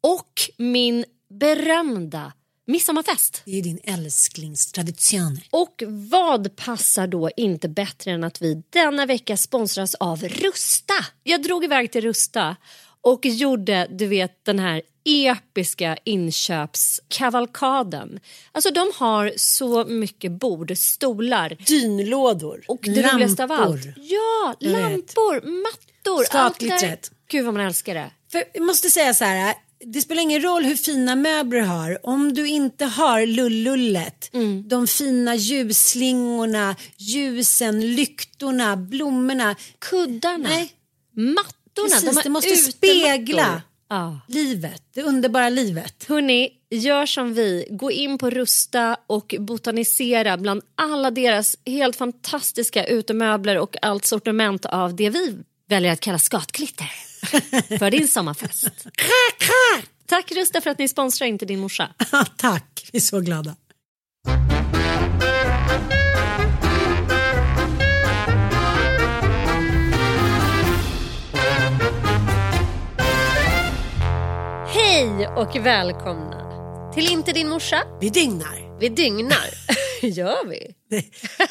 Och min berömda midsommarfest. Det är din älsklingstradition. Och vad passar då inte bättre än att vi denna vecka sponsras av Rusta? Jag drog iväg till Rusta och gjorde, du vet, den här episka inköpskavalkaden. Alltså de har så mycket bord, stolar. Dynlådor. Och det lampor. roligaste av allt. Ja, lampor, mattor. Allt det. Gud vad man älskar det. För jag måste säga så här. Det spelar ingen roll hur fina möbler du har. Om du inte har lullullet, Mm. de fina ljusslingorna, ljusen, lyktorna, blommorna. Kuddarna, Nej, mattorna. precis. de Det måste utemattor. spegla Ja. livet, det underbara livet. Hörni, gör som vi. Gå in på Rusta och botanisera bland alla deras helt fantastiska utemöbler och allt sortiment av det vi väljer att kalla skatklitter för din sommarfest. Tack Rusta för att ni sponsrar Inte din morsa. Tack, vi är så glada. Hej och välkomna till Inte din morsa. Vi dygnar. Vi dygnar. Gör vi?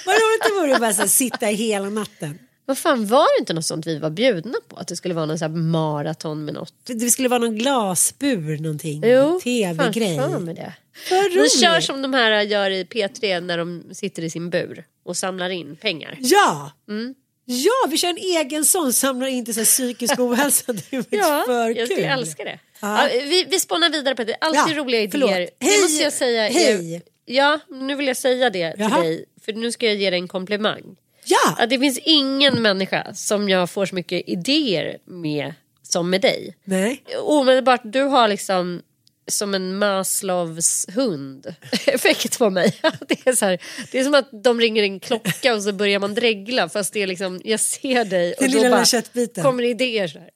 Vad roligt det vore att bara sitta hela natten. Vad fan var det inte något sånt vi var bjudna på? Att det skulle vara någon här maraton med något? Det skulle vara någon glasbur någonting. Jo, Tv-grej. fan för mig det. De kör som de här gör i P3 när de sitter i sin bur och samlar in pengar. Ja! Mm. Ja, vi kör en egen sån, samlar in till så psykisk ohälsa. Det är Ja, för jag kul. älska det. Ja. Ja, vi, vi spånar vidare på det. Alltid Ja, roliga idéer. Hej, det måste jag säga. hej. Ja, nu vill jag säga det till Jaha. dig. För nu ska jag ge dig en komplimang. Ja, Att det finns ingen människa som jag får så mycket idéer med som med dig. nej. Omedelbart, du har liksom som en Maslows hund effekt på mig. Det är, så här, det är som att de ringer en klocka och så börjar man dregla fast det är liksom, jag ser dig och Den då lilla bara kommer idéer så här.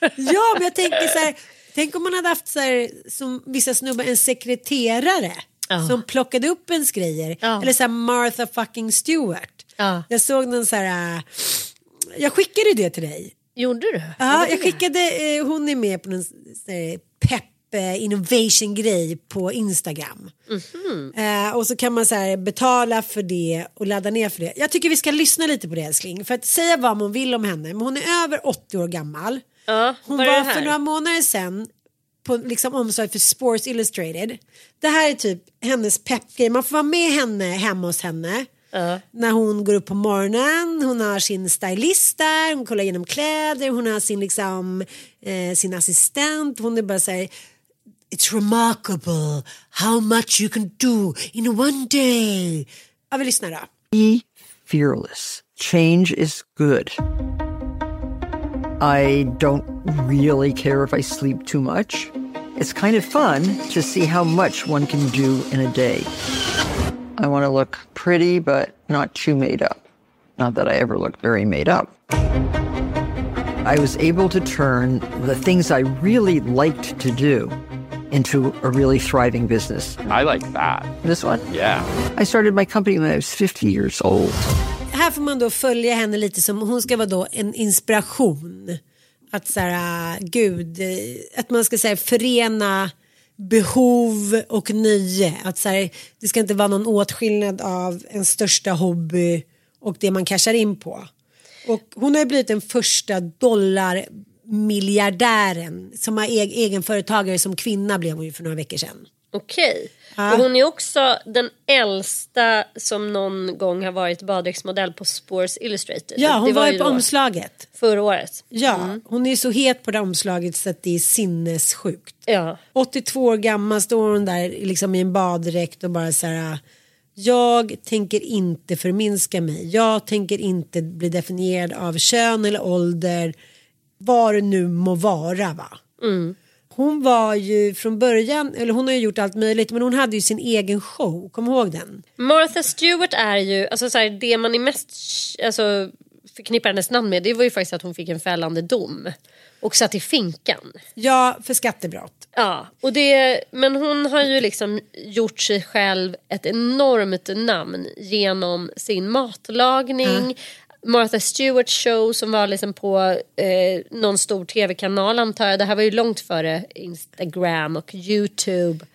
Ja, men jag tänker så här. Tänk om man hade haft så här, som vissa snubbar, en sekreterare. Ja. Som plockade upp ens grejer. Ja. Eller så här Martha fucking Stewart. Ja. Jag såg någon så här. äh, Jag skickade det till dig. Gjorde du? Ja, jag skickade, eh, hon är med på en sån här pepp eh, innovation grej på Instagram. Mhm. Eh, och så kan man så här betala för det och ladda ner för det. Jag tycker vi ska lyssna lite på det älskling. För att säga vad man vill om henne, men hon är över 80 år gammal. Ja, Hon var här? för några månader sedan på liksom omslag för Sports Illustrated. Det här är typ hennes peppgrej. Man får vara med henne hemma hos henne. Uh. När hon går upp på morgonen, hon har sin stylist där, hon kollar igenom kläder, hon har sin, liksom, eh, sin assistent. Hon är bara så här, It's remarkable how much you can do in one day. Ja, vi lyssnar då. Be fearless. Change is good. I don't really care if I sleep too much. It's kind of fun to see how much one can do in a day. I want to look pretty, but not too made up. Not that I ever look very made up. I was able to turn the things I really liked to do into a really thriving business. I like that. This one? Yeah. I started my company when I was 50 years old. Här får man då följa henne lite som hon ska vara då en inspiration. Att så här, gud, eh, att man ska säga förena behov och nöje. Att så här, det ska inte vara någon åtskillnad av en största hobby och det man cashar in på. Och hon har ju blivit den första dollarmiljardären som har e- egenföretagare som kvinna blev hon ju för några veckor sedan. Okej. Ja. Och hon är också den äldsta som någon gång har varit baddräktsmodell på Sports Illustrated. Ja, Det hon var ju på omslaget. Förra året. Ja, hon är så het på det omslaget så att det är sinnessjukt. Ja. 82 år gammal står hon där liksom i en baddräkt och bara så här. Jag tänker inte förminska mig. Jag tänker inte bli definierad av kön eller ålder. Vad det nu må vara va. Hon var ju från början, eller hon har ju gjort allt möjligt men hon hade ju sin egen show, kom ihåg den? Martha Stewart är ju, alltså så här, det man är mest alltså, förknippar hennes namn med det var ju faktiskt att hon fick en fällande dom. Och satt i finkan. Ja, för skattebrott. Ja, och det, men hon har ju liksom gjort sig själv ett enormt namn genom sin matlagning. Martha Stewart show som var liksom på eh, någon stor tv-kanal antar jag. Det här var ju långt före Instagram och Youtube.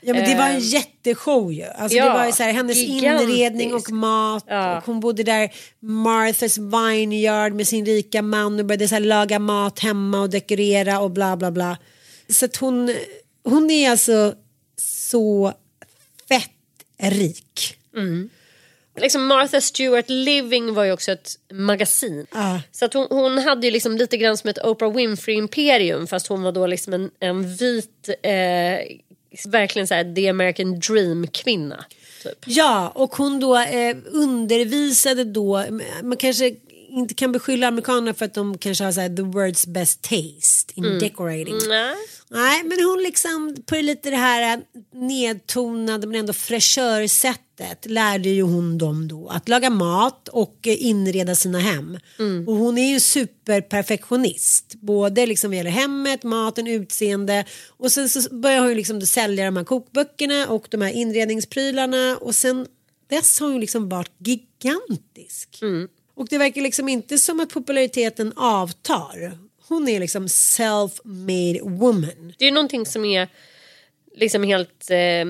Ja men det var en jätteshow ju. Alltså ja, det var så här, hennes gigantisk. inredning och mat. Ja. Och hon bodde där Marthas vineyard med sin rika man och började så här, laga mat hemma och dekorera och bla bla bla. Så att hon, hon är alltså så fett rik. Liksom Martha Stewart Living var ju också ett magasin. Ja. Så att hon, hon hade ju liksom lite grann som ett Oprah Winfrey-imperium fast hon var då liksom en, en vit, eh, verkligen så här, the American dream-kvinna. Typ. Ja och hon då eh, undervisade då, man kanske inte kan beskylla amerikanerna för att de kanske har så här, the world's best taste in decorating. Nej. Nej, men hon liksom på lite det här nedtonade men ändå fräschörsättet lärde ju hon dem då att laga mat och eh, inreda sina hem. Och hon är ju superperfektionist. Både liksom vad gäller hemmet, maten, utseende och sen så börjar hon ju liksom sälja de här kokböckerna och de här inredningsprylarna och sen dess har hon ju liksom varit gigantisk. Och det verkar liksom inte som att populariteten avtar. Hon är liksom self-made woman. Det är någonting som är liksom helt eh,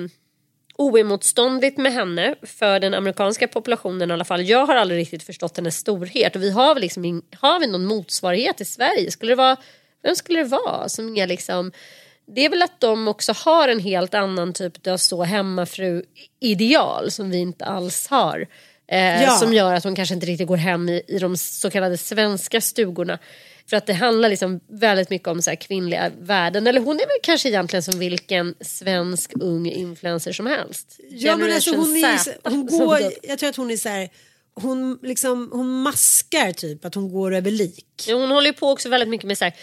oemotståndligt med henne för den amerikanska populationen i alla fall. Jag har aldrig riktigt förstått hennes storhet och vi har väl liksom in, har vi någon motsvarighet i Sverige? Skulle det vara, vem skulle det vara som är liksom det är väl att de också har en helt annan typ av så hemmafru ideal som vi inte alls har. Eh, Ja. Som gör att hon kanske inte riktigt går hem i, i de så kallade svenska stugorna. För att det handlar liksom väldigt mycket om så här kvinnliga värden. Eller hon är väl kanske egentligen som vilken svensk ung influencer som helst. Ja men alltså hon, är, Z, hon går, jag tror att hon är så här, hon liksom, hon maskar typ att hon går över lik. Ja, Hon håller ju på också väldigt mycket med så här,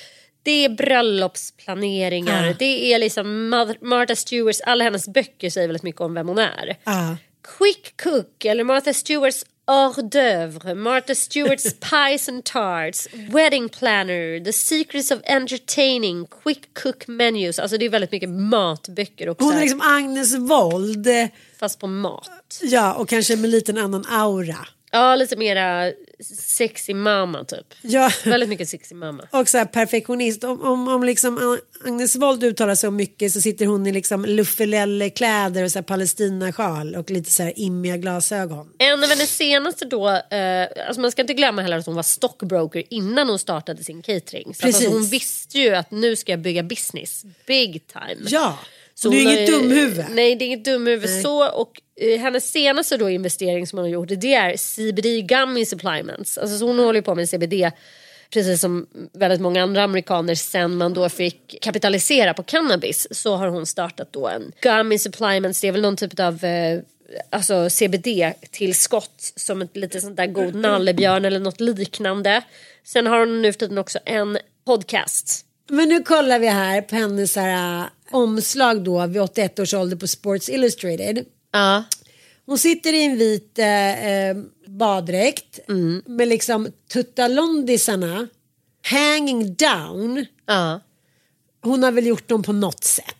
det är bröllopsplaneringar, Ja. det är liksom Mar- Martha Stewarts, alla hennes böcker säger väldigt mycket om vem hon är. Ja. Quick Cook eller Martha Stewarts hors d'oeuvre, Martha Stewarts pies and tarts, wedding planner, the secrets of entertaining, quick cook menus. Alltså det är väldigt mycket matböcker också. Hon är liksom Agnes Wold. Fast på mat. Ja och kanske med lite annan aura. Ja, lite mera sexy mamma typ. Ja. Väldigt mycket sexy mamma. Och så här perfektionist. Om, om, om liksom Agnes Wold uttalar sig om mycket så sitter hon i liksom luffelelle-kläder och så här palestinasjal och lite så här immiga glasögon. En av hennes senaste då, eh, alltså man ska inte glömma heller att hon var stockbroker innan hon startade sin catering. Så att Precis. alltså hon visste ju att nu ska jag bygga business, big time. Ja, Så hon är inget dumhuvud. Nej, det är inget dumhuvud så. Och hennes senaste då investering som hon har gjort det är CBD gummy supplements. Alltså, så hon håller ju på med CBD precis som väldigt många andra amerikaner sen man då fick kapitalisera på cannabis så har hon startat då en gummy supplements. Det är väl någon typ av eh, alltså CBD-tillskott som ett lite sånt där god nallebjörn eller något liknande. Sen har hon nu för tiden också en podcast Men nu kollar vi här på hennes här, äh, omslag då vid 81 års ålder på Sports Illustrated. Ja. Hon sitter i en vit eh, eh, baddräkt med liksom tuttalondisarna hanging down. ja, Hon har väl gjort dem på något sätt.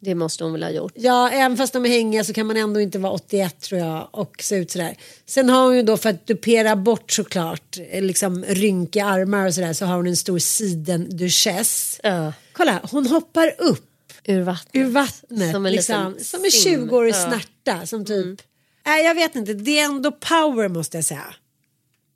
det måste hon väl ha gjort. Ja, även fast de är hängiga så kan man ändå inte vara 81 tror jag och se ut sådär. Sen har hon ju då för att dupera bort såklart eh, liksom rynkiga armar och sådär så har hon en stor siden duchess. Ja. Kolla, hon hoppar upp Ur vattnet. ur vattnet Som en liksom, som en sim. 20-årig Ja. Mm. Snärta som typ. Nej, jag vet inte, det är ändå power måste jag säga.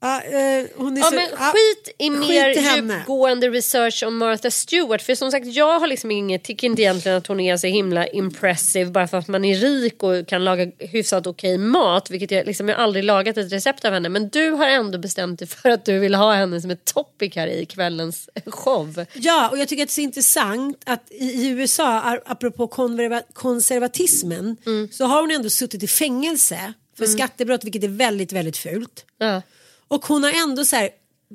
Ja, eh, hon är Ja så, men skit i skit mer henne. djupgående research om Martha Stewart. För som sagt jag har liksom inget, tycker inte egentligen att hon är så himla impressive bara för att man är rik och kan laga hyfsat okej mat. Vilket jag liksom jag har aldrig lagat ett recept av henne. Men du har ändå bestämt dig för att du vill ha henne som ett topic här i kvällens show. Ja, och jag tycker att det är så intressant att i, USA, apropå konservatismen, Mm. så har hon ändå suttit i fängelse för skattebrott, vilket är väldigt, väldigt fult. Ja. Och hon har ändå så här,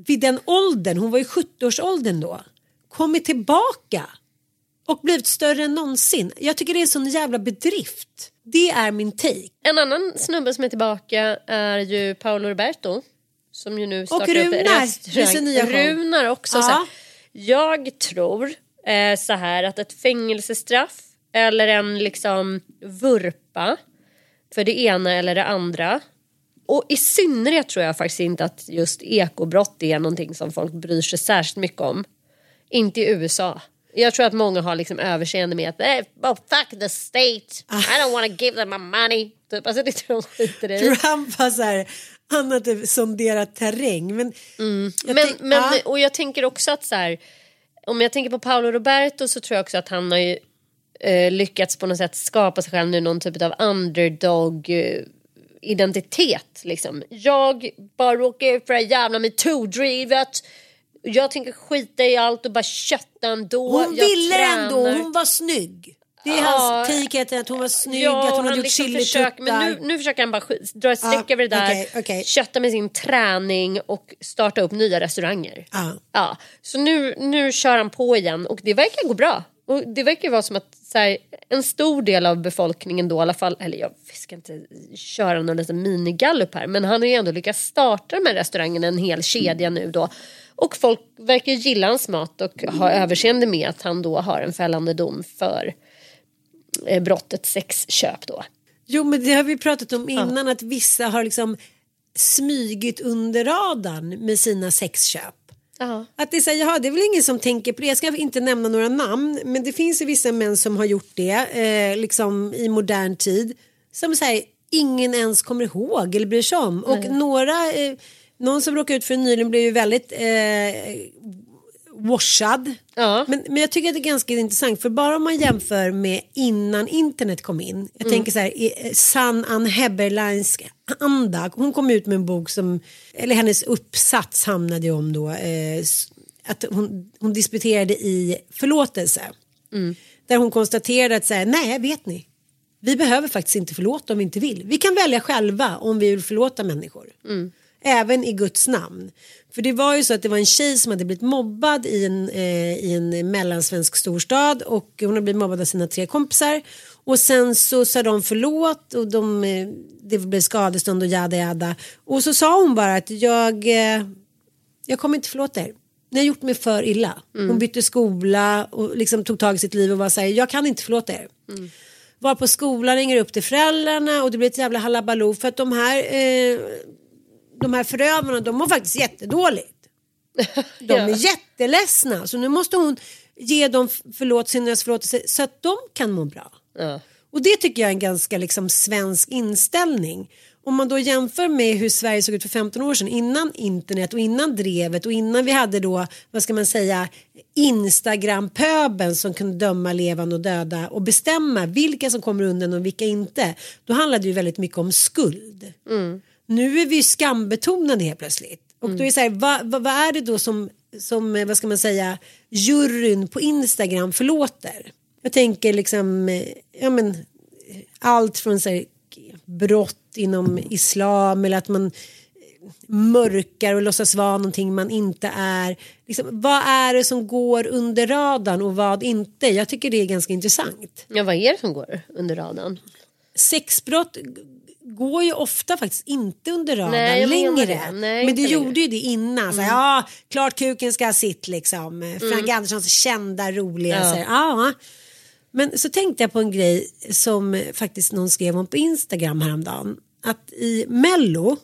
vid den åldern, hon var ju 70-årsåldern då, kommit tillbaka och blivit större än någonsin. Jag tycker det är en sån jävla bedrift. Det är min take. En annan snubbe som är tillbaka är ju Paolo Roberto. Som ju nu startar upp Runar, restaurang. Runar också. Ja. Jag tror eh, så här att ett fängelsestraff eller en liksom vurpa för det ena eller det andra. Och i synnerhet tror jag faktiskt inte att just ekobrott är någonting som folk bryr sig särskilt mycket om. Inte i USA. Jag tror att många har liksom överseende med att eh, oh, fuck the state, Ah. I don't want to give them my money. Typ. Alltså det tror de skiter i. Trump har så här, han har typ sonderat terräng. Men, jag Men, tänk- men, ja. och jag tänker också att så här, om jag tänker på Paolo Roberto så tror jag också att han har ju eh, lyckats på något sätt skapa sig själv nu någon typ av underdog eh, identitet liksom. Jag bara råkar ut för det här jävla metoo-drivet. Jag tänker skita i allt och bara kötta ändå. Hon jag ville tränar. ändå, hon var snygg. Det är Ja. hans take att hon var snygg, att hon hade gjort liksom försöker, men nu, nu försöker han bara dra ett streck Ja, över det där, okej, okej. kötta med sin träning och starta upp nya restauranger. Ja. Ja, så nu, nu kör han på igen och det verkar gå bra. Och det verkar vara som att så här, en stor del av befolkningen då i alla fall, eller jag ska inte köra någon liten minigallup här, men han har ju ändå lyckats starta de här restaurangerna, en hel kedja nu då. Och folk verkar gilla hans mat och ha överseende med att han då har en fällande dom för eh, brottet sexköp då. Jo men det har vi pratat om innan att vissa har liksom smygit under radarn med sina sexköp. Ja. Att det är så här, jaha, det är väl ingen som tänker på det. Jag ska inte nämna några namn, men det finns ju vissa män som har gjort det eh, liksom i modern tid. Som säger ingen ens kommer ihåg eller bryr sig om. Och några, eh, någon som råkade ut för nyligen blev ju väldigt eh, washad. Ja. Men, men jag tycker att det är ganska intressant för bara om man jämför med innan internet kom in. Jag tänker så här, eh, San Ann Heberleins anda. Hon kom ut med en bok som, eller hennes uppsats hamnade om då. Eh, att hon, hon disputerade i förlåtelse. Där hon konstaterade att så här, nej vet ni. Vi behöver faktiskt inte förlåta om vi inte vill. Vi kan välja själva om vi vill förlåta människor. Även i Guds namn. För det var ju så att det var en tjej som hade blivit mobbad i en, eh, i en mellansvensk storstad och hon hade blivit mobbad av sina tre kompisar. Och sen så sa de förlåt och de, eh, det blev skadestånd och jada jada. Och så sa hon bara att jag, eh, jag kommer inte förlåta er. Ni har gjort mig för illa. Hon bytte skola och liksom tog tag i sitt liv och var så här, jag kan inte förlåta er. Var på skolan ringer upp till föräldrarna och det blir ett jävla halabaloo för att de här, eh, de här förövarna de mår faktiskt jättedåligt. De är jätteledsna så nu måste hon ge dem förlåt, syndernas förlåtelse så att de kan må bra. Ja. Och det tycker jag är en ganska liksom svensk inställning. Om man då jämför med hur Sverige såg ut för 15 år sedan innan internet och innan drevet och innan vi hade då, vad ska man säga, Instagram-pöben som kunde döma levande och döda och bestämma vilka som kommer undan och vilka inte. Då handlade det ju väldigt mycket om skuld. Nu är vi skambetonade helt plötsligt. Och då är det så här, vad, vad, vad är det då som, som, eh, vad ska man säga, juryn på Instagram förlåter? Jag tänker liksom, eh, ja men, eh, allt från så här, brott inom islam eller att man mörkar och låtsas vara någonting man inte är. Liksom, vad är det som går under radarn och vad inte? Jag tycker det är ganska intressant. Ja, vad är det som går under radarn? Sexbrott går ju ofta faktiskt inte under radarn längre. Nej, men det inte gjorde längre. ju det innan. Så här, ja, klart kuken ska ha sitt liksom. Frank Anderssons kända roliga. Ja. Så ja. Men så tänkte jag på en grej som faktiskt någon skrev om på Instagram häromdagen. Att i Mello,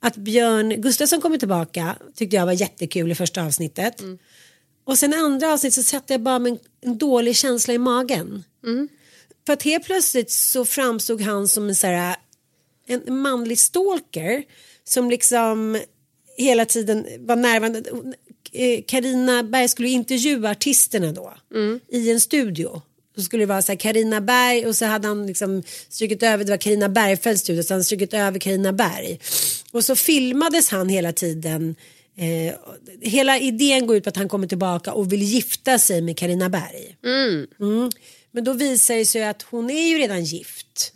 att Björn Gustafsson kommer tillbaka tyckte jag var jättekul i första avsnittet. Och sen andra avsnitt så satt jag bara med en, en dålig känsla i magen. För att helt plötsligt så framstod han som en, så här, en manlig stalker som liksom hela tiden var närvarande. Karina Berg skulle ju intervjua artisterna då i en studio. Så skulle det vara så här Carina Berg och så hade han liksom strukit över, det var Carina Bergfeldts studio, så han strukit över Carina Berg. Och så filmades han hela tiden. Eh, hela idén går ut på att han kommer tillbaka och vill gifta sig med Carina Berg. Mm. Men då visar det sig att hon är ju redan gift.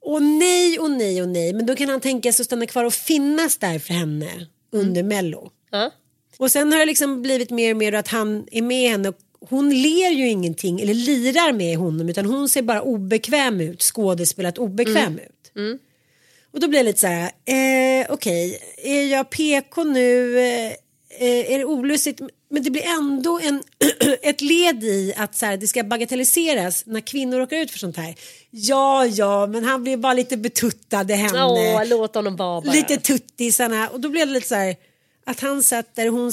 Och nej och nej och nej. Men då kan han tänka sig att stanna kvar och finnas där för henne under mello. Ja. Och sen har det liksom blivit mer och mer att han är med henne och hon ler ju ingenting eller lirar med honom utan hon ser bara obekväm ut, skådespelat obekväm ut. Och då blir det lite så här, eh, okej, är jag PK nu, eh, eh, är det olustigt? Men det blir ändå en, ett led i att så här, det ska bagatelliseras när kvinnor råkar ut för sånt här. Ja, ja, men han blir bara lite betuttad i henne. Åh, låt honom vara bara. Lite tuttisarna och då blev det lite så här att han satt där, hon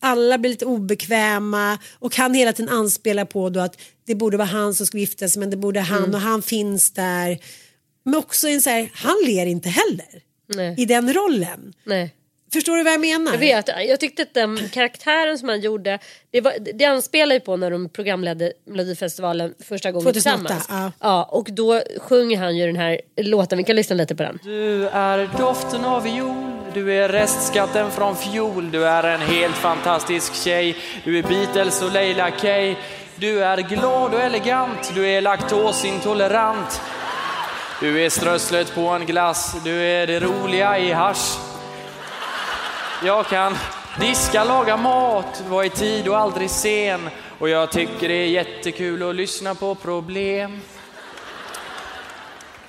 alla blir lite obekväma och han hela tiden anspelar på då att det borde vara han som ska gifta sig men det borde han Mm. och han finns där. Men också en så här, han ler inte heller Nej. i den rollen. Nej. Förstår du vad jag menar? Jag vet, jag tyckte att den karaktären som han gjorde, det, var, det anspelar ju på när de programledde Melodifestivalen första gången 2008, tillsammans. ja. Ja, och då sjunger han ju den här låten, vi kan lyssna lite på den. Du är doften av viol, du är restskatten från fjol, du är en helt fantastisk tjej, du är Beatles och Leila K. Du är glad och elegant, du är laktosintolerant. Du är strösslet på en glass, du är det roliga i hasch. Jag kan diska, laga mat, vara i tid och aldrig sen. Och jag tycker det är jättekul att lyssna på problem.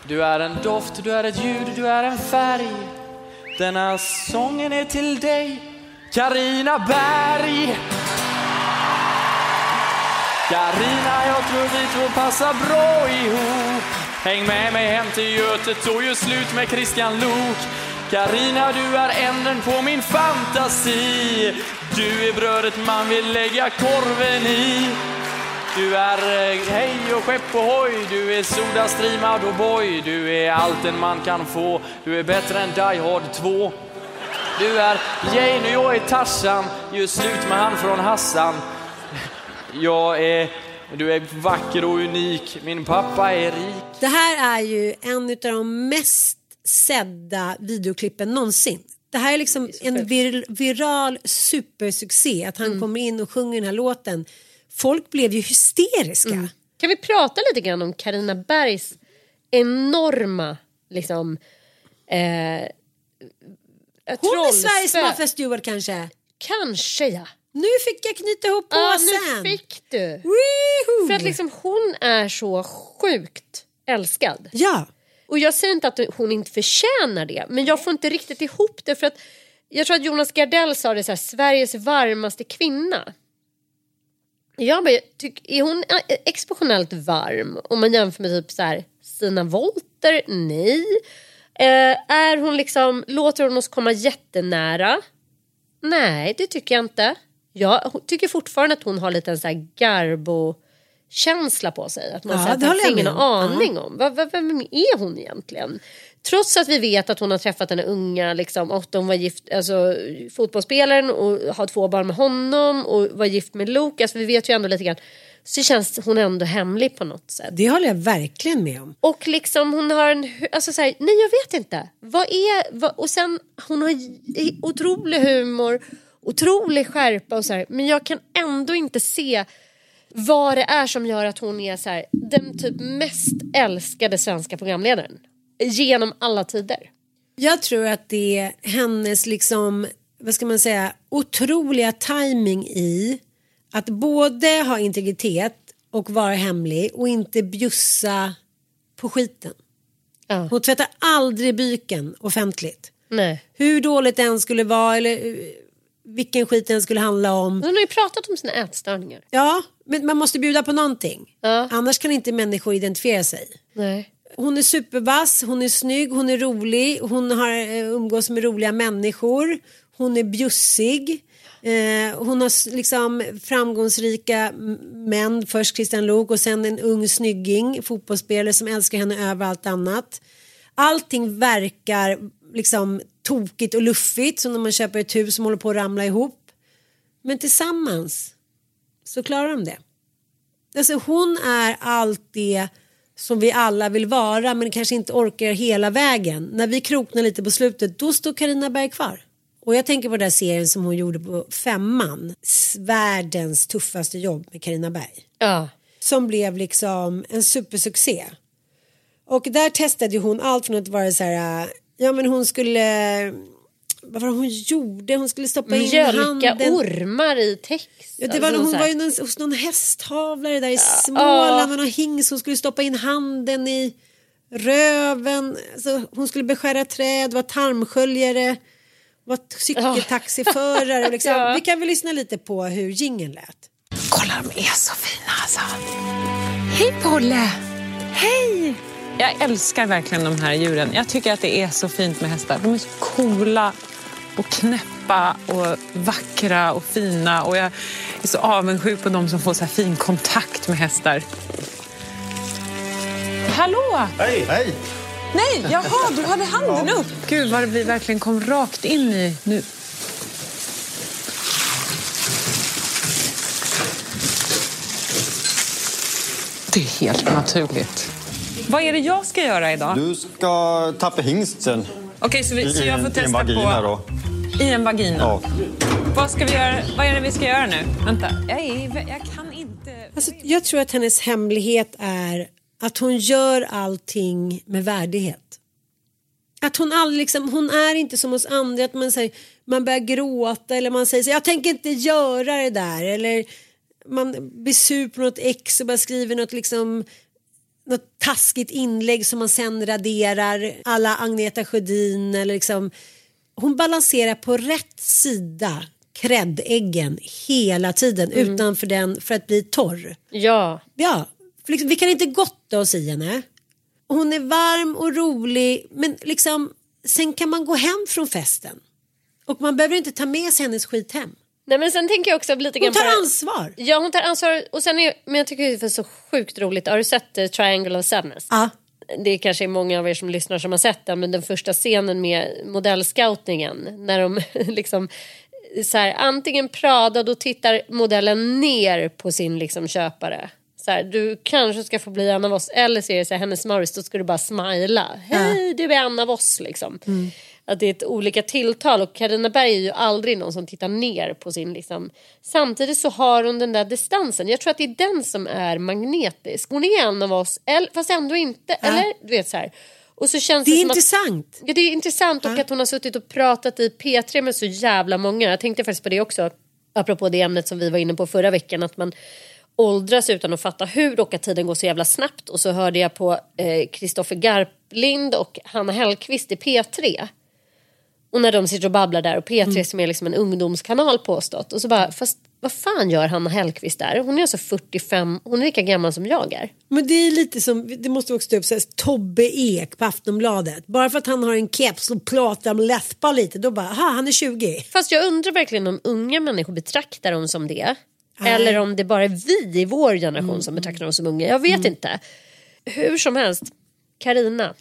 Du är en doft, du är ett ljud, du är en färg. Denna sången är till dig, Karina Berg. Karina, jag tror vi två passar bra ihop. Häng med mig hem till Götet och gör slut med Kristian Lok. Karina, du är änden på min fantasi. Du är brödet man vill lägga korven i. Du är eh, hej och skepp och hoj, du är Sodastream och boy. Du är allt en man kan få, du är bättre än Die Hard 2. Du är Jane och jag är Tarzan, gör slut med han från Hassan. Jag är, du är vacker och unik, min pappa är rik. Det här är ju en av de mest sedda videoklippen någonsin. Det här är liksom en vir viral supersuccé att han Mm. kommer in och sjunger den här låten. Folk blev ju hysteriska. Mm. Kan vi prata lite grann om Karina Bergs enorma liksom eh, Hon är Sveriges? Martha Stewart kanske. Kanske ja. Nu fick jag knyta ihop Ja, påsen. nu fick du. Woohoo! För att liksom hon är så sjukt älskad. Ja. Och jag säger inte att hon inte förtjänar det, men jag får inte riktigt ihop det för att jag tror att Jonas Gardell sa det så här, Sveriges varmaste kvinna. Jag bara, tyck, är hon eh, exceptionellt varm om man jämför med typ så här Stina Volter? Nej. Eh, är hon liksom, låter hon oss komma jättenära? Nej, det tycker jag inte. Jag tycker fortfarande att hon har lite en så här garbo känsla på sig. Att man Ja, säger ingen om. aning om. Vad, vad, vem är hon egentligen? Trots att vi vet att hon har träffat den unga, liksom, och hon var gift, alltså, fotbollsspelaren och har två barn med honom och var gift med Lukas. Vi vet ju ändå lite grann. Så känns hon ändå hemlig på något sätt. Det håller jag verkligen med om. Och liksom hon har en, alltså så här, nej jag vet inte. Vad är, vad, och sen hon har otrolig humor, otrolig skärpa och så här, men jag kan ändå inte se vad det är som gör att hon är så här, den typ mest älskade svenska programledaren. Genom alla tider. Jag tror att det är hennes liksom, vad ska man säga, otroliga timing i att både ha integritet och vara hemlig och inte bjussa på skiten. Ja. Hon tvättar aldrig byken offentligt. Nej. Hur dåligt det än skulle vara eller vilken skit den skulle handla om. Hon har ju pratat om sina ätstörningar. Ja, men man måste bjuda på någonting. Ja. Annars kan inte människor identifiera sig. Nej. Hon är supervass, hon är snygg, hon är rolig, hon har eh, umgås med roliga människor, hon är bjussig. Eh, hon har liksom framgångsrika män, först Christian Lok och sen en ung snygging, fotbollsspelare som älskar henne över allt annat. Allting verkar liksom tokigt och luffigt som när man köper ett hus som håller på att ramla ihop. Men tillsammans så klarar de det. Alltså hon är allt det som vi alla vill vara men kanske inte orkar hela vägen. När vi kroknar lite på slutet då står Karina Berg kvar. Och jag tänker på den där serien som hon gjorde på Femman. Världens tuffaste jobb med Karina Berg. Ja. Som blev liksom en supersuccé. Och där testade ju hon allt från att vara så här, äh, ja men hon skulle, vad var det hon gjorde? Hon skulle stoppa in Mjölka handen. ormar i text. Ja, det var, Alltså, hon var ju någon, hos någon hästhavlare där i Småland. Och någon hings, hon skulle stoppa in handen i röven. Alltså, hon skulle beskära träd, vara tarmsköljare, vara cykeltaxiförare. och Liksom. Ja. Vi kan väl lyssna lite på hur jingeln lät. Kolla, de är så fina alltså. Hej Polle! Hej! Jag älskar verkligen de här djuren. Jag tycker att det är så fint med hästar. De är så coola och knäppa och vackra och fina. Och jag är så avundsjuk på de som får så här fin kontakt med hästar. Hallå! Hej! Hej! Nej, jaha, du hade handen upp. Gud, vad vi verkligen kom rakt in i nu. Det är helt naturligt. Vad är det jag ska göra idag? Du ska tappa hingsten Okej, så, vi, så i, jag får i en testa vagina på... då. I en vagina? Ja. Vad ska vi göra? Vad är det vi ska göra nu? Vänta. Jag, är, jag kan inte... Alltså, jag tror att hennes hemlighet är att hon gör allting med värdighet. Att hon aldrig liksom, hon är inte som oss andra att man säger, man börjar gråta eller man säger så, jag tänker inte göra det där eller man blir sur på något ex och bara skriver något liksom något taskigt inlägg som man sen raderar alla Agneta Sjödin eller liksom hon balanserar på rätt sida kreddäggen hela tiden utanför den för att bli torr. Ja. Ja, liksom, vi kan inte gotta oss i henne. Hon är varm och rolig men liksom sen kan man gå hem från festen. Och man behöver inte ta med sig hennes skit hem. Nej men sen tänker jag också lite Hon grann på tar ansvar. Ja hon tar ansvar och sen är, men jag tycker det är så sjukt roligt. Har du sett eh, Triangle of Sadness? Ja. Det är kanske är många av er som lyssnar som har sett den men den första scenen med modellscoutningen när de liksom så här, antingen Prada då tittar modellen ner på sin liksom köpare. Så här, du kanske ska få bli en av oss eller så är det så här, hennes Morris då ska du bara smila. Hej du är en av oss liksom. Att det är ett olika tilltal och Carina Berg är ju aldrig någon som tittar ner på sin liksom. Samtidigt så har hon den där distansen. Jag tror att det är den som är magnetisk. Hon är en av oss fast ändå inte. Eller du vet så här. Och så känns Det det, är intressant. Att, ja, det är intressant och att hon har suttit och pratat i P3 med så jävla många. Jag tänkte faktiskt på det också. Apropå det ämnet som vi var inne på förra veckan. Att man åldras utan att fatta hur och att tiden går så jävla snabbt. Och så hörde jag på Kristoffer Garplind och Hanna Hellquist i P3. Och när de sitter och babblar där och P3 som är liksom en ungdomskanal påstått. Och så bara, fast vad fan gör Hanna Hellquist där? Hon är alltså 45, hon är lika gammal som jag är. Men det är lite som, det måste också stå upp här, Tobbe Ek på Aftonbladet. Bara för att han har en keps och pratar med läspar lite, då bara, aha, han är 20. Fast jag undrar verkligen om unga människor betraktar dem som det. Nej. Eller om det bara är vi i vår generation som betraktar dem som unga. Jag vet inte. Hur som helst, Karina.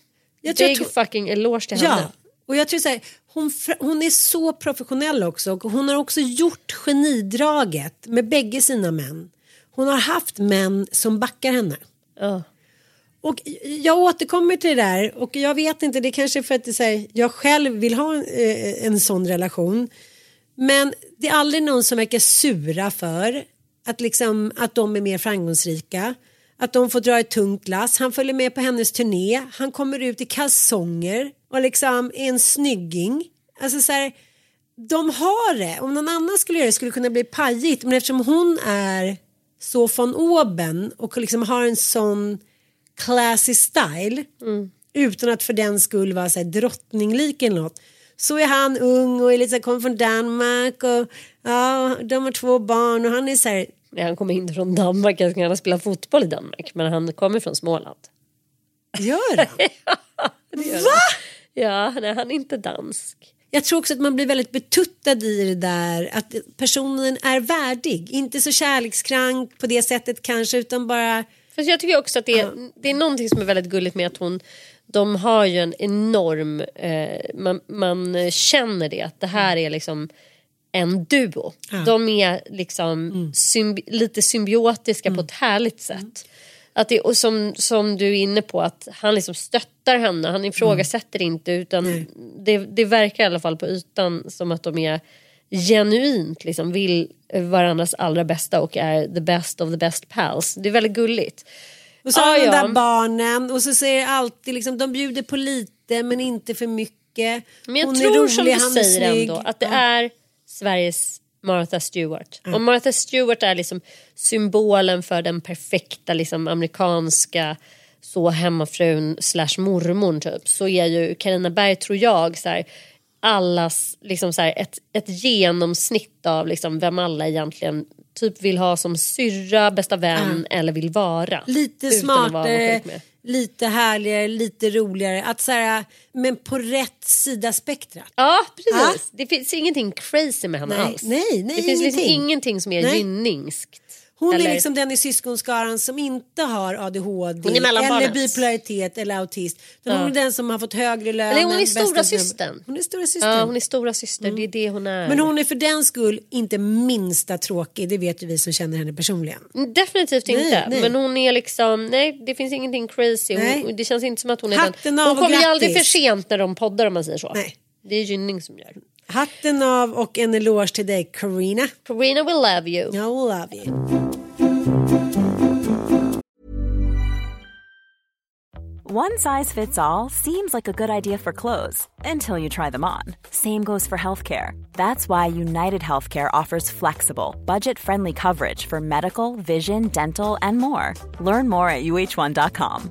Big fucking eloge till henne. Ja, och jag tror så här, hon, hon är så professionell också och hon har också gjort genidraget med bägge sina män. Hon har haft män som backar henne. Ja. Och jag återkommer till det där och jag vet inte, det är kanske för att det är här, jag själv vill ha en, eh, en sån relation. Men det är aldrig någon som verkar sura för att, liksom, att de är mer framgångsrika. Att de får dra ett tungt lass. Han följer med på hennes turné. Han kommer ut i kalsonger och liksom är en snygging. Alltså så här, de har det. Om någon annan skulle göra det skulle det kunna bli pajigt. Men eftersom hon är så von oben och liksom har en sån classy style utan att för den skull vara så här drottninglik eller något. Så är han ung och är lite så här, kommer från Danmark och ja, de har två barn och han är så här, Nej, han kommer inte från Danmark, jag gärna spela fotboll i Danmark. Men han kommer från Småland. gör han? Va? Ja, nej, han är inte dansk. Jag tror också att man blir väldigt betuttad i det där att personen är värdig. Inte så kärlekskrank på det sättet kanske utan bara Fast jag tycker också att det är, det är någonting som är väldigt gulligt med att hon de har ju en enorm, eh, man, man känner det att det här är liksom en duo. De är liksom symbi- lite symbiotiska på ett härligt sätt. Att det, och som, som du är inne på att han liksom stöttar henne, han ifrågasätter inte utan det, det verkar i alla fall på ytan som att de är genuint liksom vill varandras allra bästa och är the best of the best pals. Det är väldigt gulligt. Och så Ah, har de ja. där barnen och så säger alltid liksom, de bjuder på lite men inte för mycket. Men jag Hon är tror rolig, som du är säger snygg. ändå att det Ja. är Sveriges Martha Stewart. Och Martha Stewart är liksom symbolen för den perfekta liksom amerikanska så hemmafrun slash mormor typ. Så är ju Carina Berg tror jag så här, allas liksom så här, ett, ett genomsnitt av liksom vem alla egentligen typ vill ha som syrra, bästa vän eller vill vara. Lite Utan att vara. Lite härligare, lite roligare. Att så här, men på rätt sida spektrat. Ja precis. Det finns ingenting crazy med henne Nej, alls. nej, nej, det finns liksom ingenting. ingenting som är Nej. gynningskt. Hon Eller- är liksom den i syskonskaran som inte har ADHD eller bipolaritet eller autist. Utan Hon är den som har fått högre lön. Eller hon är stora systern. Hon är stora systern. Ja, hon är stora syster. det är det hon är. Men hon är för den skull inte minsta tråkig. Det vet ju vi som känner henne personligen. Definitivt Nej, inte. nej. Men hon är liksom, nej det finns ingenting crazy. Nej. Hon, det känns inte som att hon är Hatten den. Hon kommer ju aldrig för sent när de poddar om man säger så. Nej. Det är Gynning som gör. Hatten av och en eloge till dig Karina. Karina will love you. I love you. One size fits all seems like a good idea for clothes until you try them on. Same goes for healthcare. That's why United Healthcare offers flexible, budget friendly coverage for medical, vision, dental, and more. Learn more at uh1.com.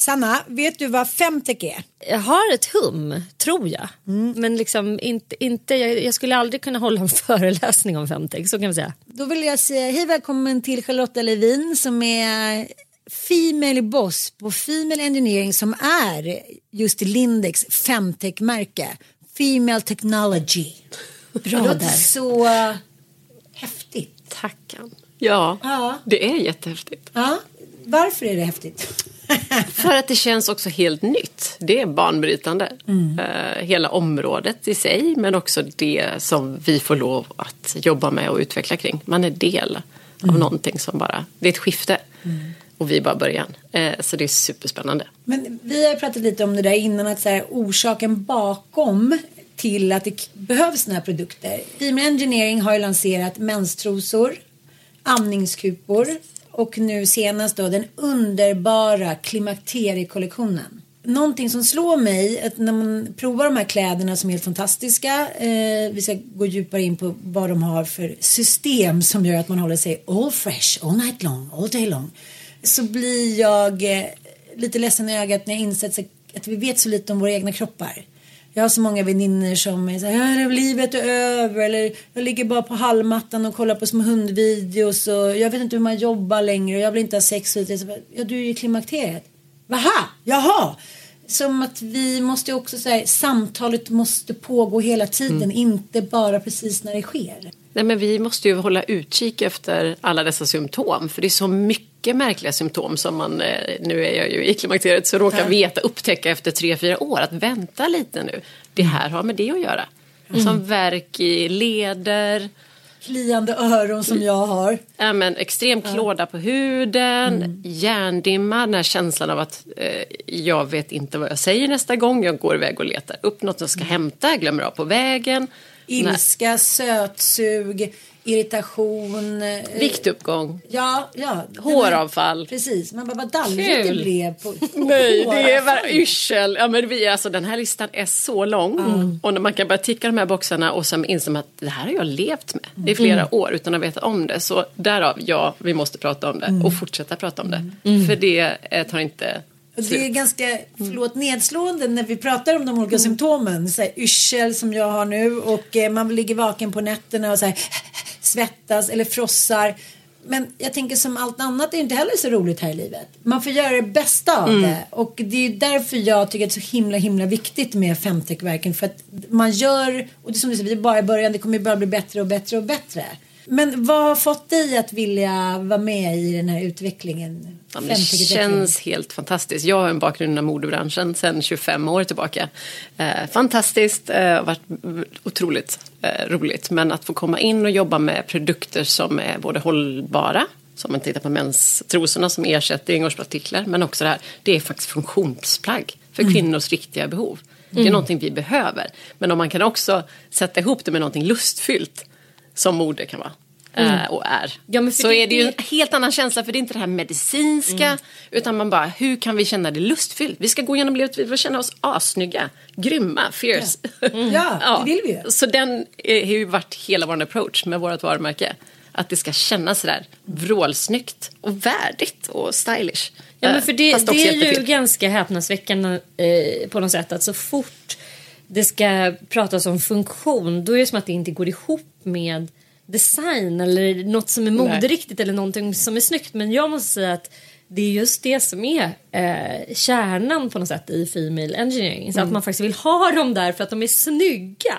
Sanna, vet du vad femtech är? Jag har ett hum, tror jag. Men liksom inte, inte, jag, jag skulle aldrig kunna hålla en föreläsning om femtech, så kan vi säga. Då vill jag säga hej välkommen till Charlotta Levin som är Female Boss på Female Engineering som är just Lindex femtech-märke. Female Technology. Bra där. så häftigt. Tackan. Ja, Ja. det är jättehäftigt. Ja, varför är det häftigt? För att det känns också helt nytt. Det är banbrytande. Eh, hela området i sig, men också det som vi får lov att jobba med och utveckla kring. Man är del av någonting som bara, det är ett skifte. Och vi är bara början. Eh, så det är superspännande. Men vi har pratat lite om det där innan att så här, orsaken bakom till att det behövs såna här produkter. Female Engineering har ju lanserat menstrosor, amningskupor och nu senast då den underbara klimakteriekollektionen. Någonting som slår mig att när man provar de här kläderna som är helt fantastiska. Eh, vi ska gå djupare in på vad de har för system som gör att man håller sig all fresh, all night long, all day long. Så blir jag eh, lite ledsen i ögat när jag insett att vi vet så lite om våra egna kroppar. Jag har så många väninnor som är så här, "Ja, livet är över eller jag ligger bara på hallmattan och kollar på små hundvideos och jag vet inte hur man jobbar längre och jag vill inte ha sex. Och så ja, du är ju klimakteriet. Vaha, jaha. Som att vi måste också säga samtalet måste pågå hela tiden, inte bara precis när det sker. Nej, men vi måste ju hålla utkik efter alla dessa symptom. För det är så mycket märkliga symptom som man, eh, nu är jag ju i klimakteriet, så råkar veta, upptäcka efter tre, fyra år. Att vänta lite nu, det här har med det att göra. Mm. Som värk i leder, Kliande öron som jag har. ja, men extrem klåda på huden, Mm. hjärndimma, den här känslan av att eh, jag vet inte vad jag säger nästa gång. Jag går iväg och letar upp något jag ska hämta, glömmer av på vägen. Ilska, sötsug, irritation. eh, Viktuppgång. Ja, ja. Håravfall. Precis, man bara vad dallrigt det blev. På, Nej, det är bara håravfall. yrsel. Ja, men vi, alltså, den här listan är så lång. Och när man kan börja ticka de här boxarna och sen inser man att det här har jag levt med i flera Mm. år utan att veta om det. Så därav, ja, vi måste prata om det Mm. och fortsätta prata om det. Mm. För det eh, tar inte Och det är ganska förlåt, nedslående när vi pratar om de olika symptomen. Så här, yrsel som jag har nu och eh, man ligger vaken på nätterna och så här, svettas eller frossar. Men jag tänker som allt annat är inte heller så roligt här i livet. Man får göra det bästa av Mm. det. Och det är därför jag tycker att det är så himla himla viktigt med femtechverken. För att man gör, och det är som du säger, vi är bara i början, det kommer bara bli bättre och bättre och bättre. Men vad har fått dig att vilja vara med i den här utvecklingen? Ja, det känns helt fantastiskt. Jag har en bakgrund inom modebranschen sedan 25 år tillbaka. Eh, fantastiskt, eh, varit otroligt eh, roligt. Men att få komma in och jobba med produkter som är både hållbara, som man tittar på menstrosorna som ersätter engångspartiklar, men också det här, det är faktiskt funktionsplagg för Mm. kvinnors riktiga behov. Det är Mm. någonting vi behöver. Men om man kan också sätta ihop det med någonting lustfyllt, som mode kan vara. Mm. eh, Och är. Ja, så det- är det ju en helt annan känsla för det är inte det här medicinska Mm. utan man bara hur kan vi känna det lustfyllt? Vi ska gå igenom livet vi vill känna oss assnygga, grymma, fierce. Ja, det vill vi ju. Så den är- har ju varit hela vår approach med vårt varumärke. Att det ska kännas sådär vrålsnyggt och värdigt och stylish. Ja, men Eh, för det, det är ju ganska häpnadsväckande eh, på något sätt att så fort det ska pratas om funktion då är det som att det inte går ihop med design eller något som är moderiktigt eller någonting som är snyggt. Men jag måste säga att det är just det som är eh, kärnan på något sätt i Female Engineering. Så att Mm. man faktiskt vill ha dem där för att de är snygga.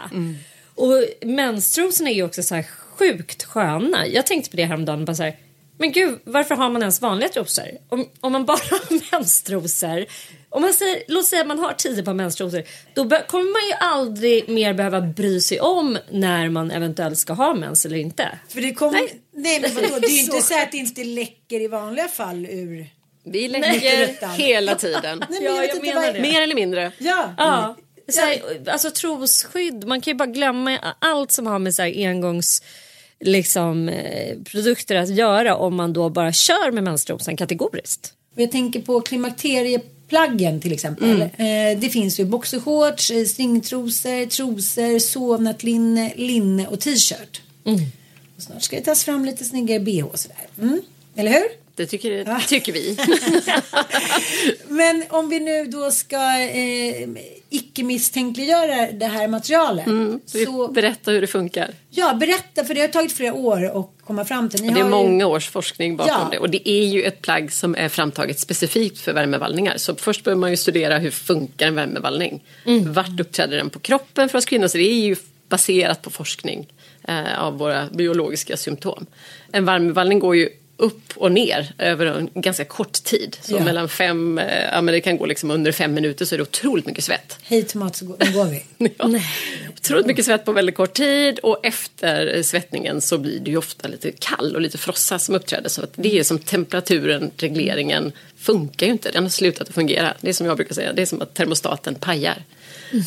Och menstrosorna är ju också så här sjukt sköna. Jag tänkte på det häromdagen. Bara så här, men gud, varför har man ens vanliga trosor? Om, om man bara har menstrosor. Om man säger, låt säga att man har tio par menstrosor. Då be- kommer man ju aldrig mer behöva bry sig om när man eventuellt ska ha mens eller inte. För det kommer... Nej. men vadå? Det är ju inte Så. att det inte läcker i vanliga fall ur... Vi läcker hela tiden. Nej, men Ja, jag menar det. Mer eller mindre. Ja. Ja. Så här, alltså trosskydd, man kan ju bara glömma allt som har med så här engångs liksom, eh, produkter att göra om man då bara kör med menstrosan kategoriskt. Jag tänker på klimakterieplaggen till exempel. Mm. Eh, det finns ju boxershorts, eh, stringtrosor, trosor, sovnattlinne, linne och t-shirt. Mm. Och snart ska det tas fram lite snyggare bh och sådär. Mm. Eller hur? Det tycker, tycker vi. Men om vi nu då ska eh, icke misstänkliggöra det här materialet. Mm, Så, Berätta hur det funkar. ja, berätta för det har tagit flera år att komma fram till. Ni det är ju- många års forskning bakom Ja. det. Och det är ju ett plagg som är framtaget specifikt för värmevallningar. Så först behöver man ju studera hur funkar en värmevallning. Mm. Vart uppträder den på kroppen för oss kvinnor? Så det är ju baserat på forskning eh, av våra biologiska symptom. En värmevallning går ju upp och ner över en ganska kort tid. Så Ja. mellan fem, eh, ja men det kan gå liksom under fem minuter så är det otroligt mycket svett. Hej tomat så går, vi. Ja. Otroligt mycket svett på väldigt kort tid och efter svettningen så blir det ju ofta lite kall och lite frossa som uppträder. Så att det är som temperaturen, regleringen funkar ju inte. Den har slutat att fungera. Det är som jag brukar säga, det är som att termostaten pajar.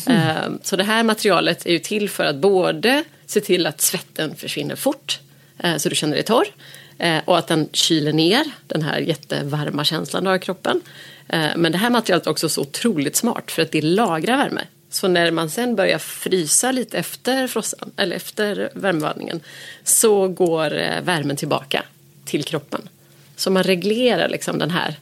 Eh, Så det här materialet är ju till för att både se till att svetten försvinner fort eh, så du känner dig torr eh, Eh, och att den kyler ner den här jättevarma känslan du har i kroppen. Eh, men det här materialet är också så otroligt smart för att det lagrar värme. Så när man sen börjar frysa lite efter, frossan, eller efter värmevallningen så går eh, värmen tillbaka till kroppen. Så man reglerar liksom den här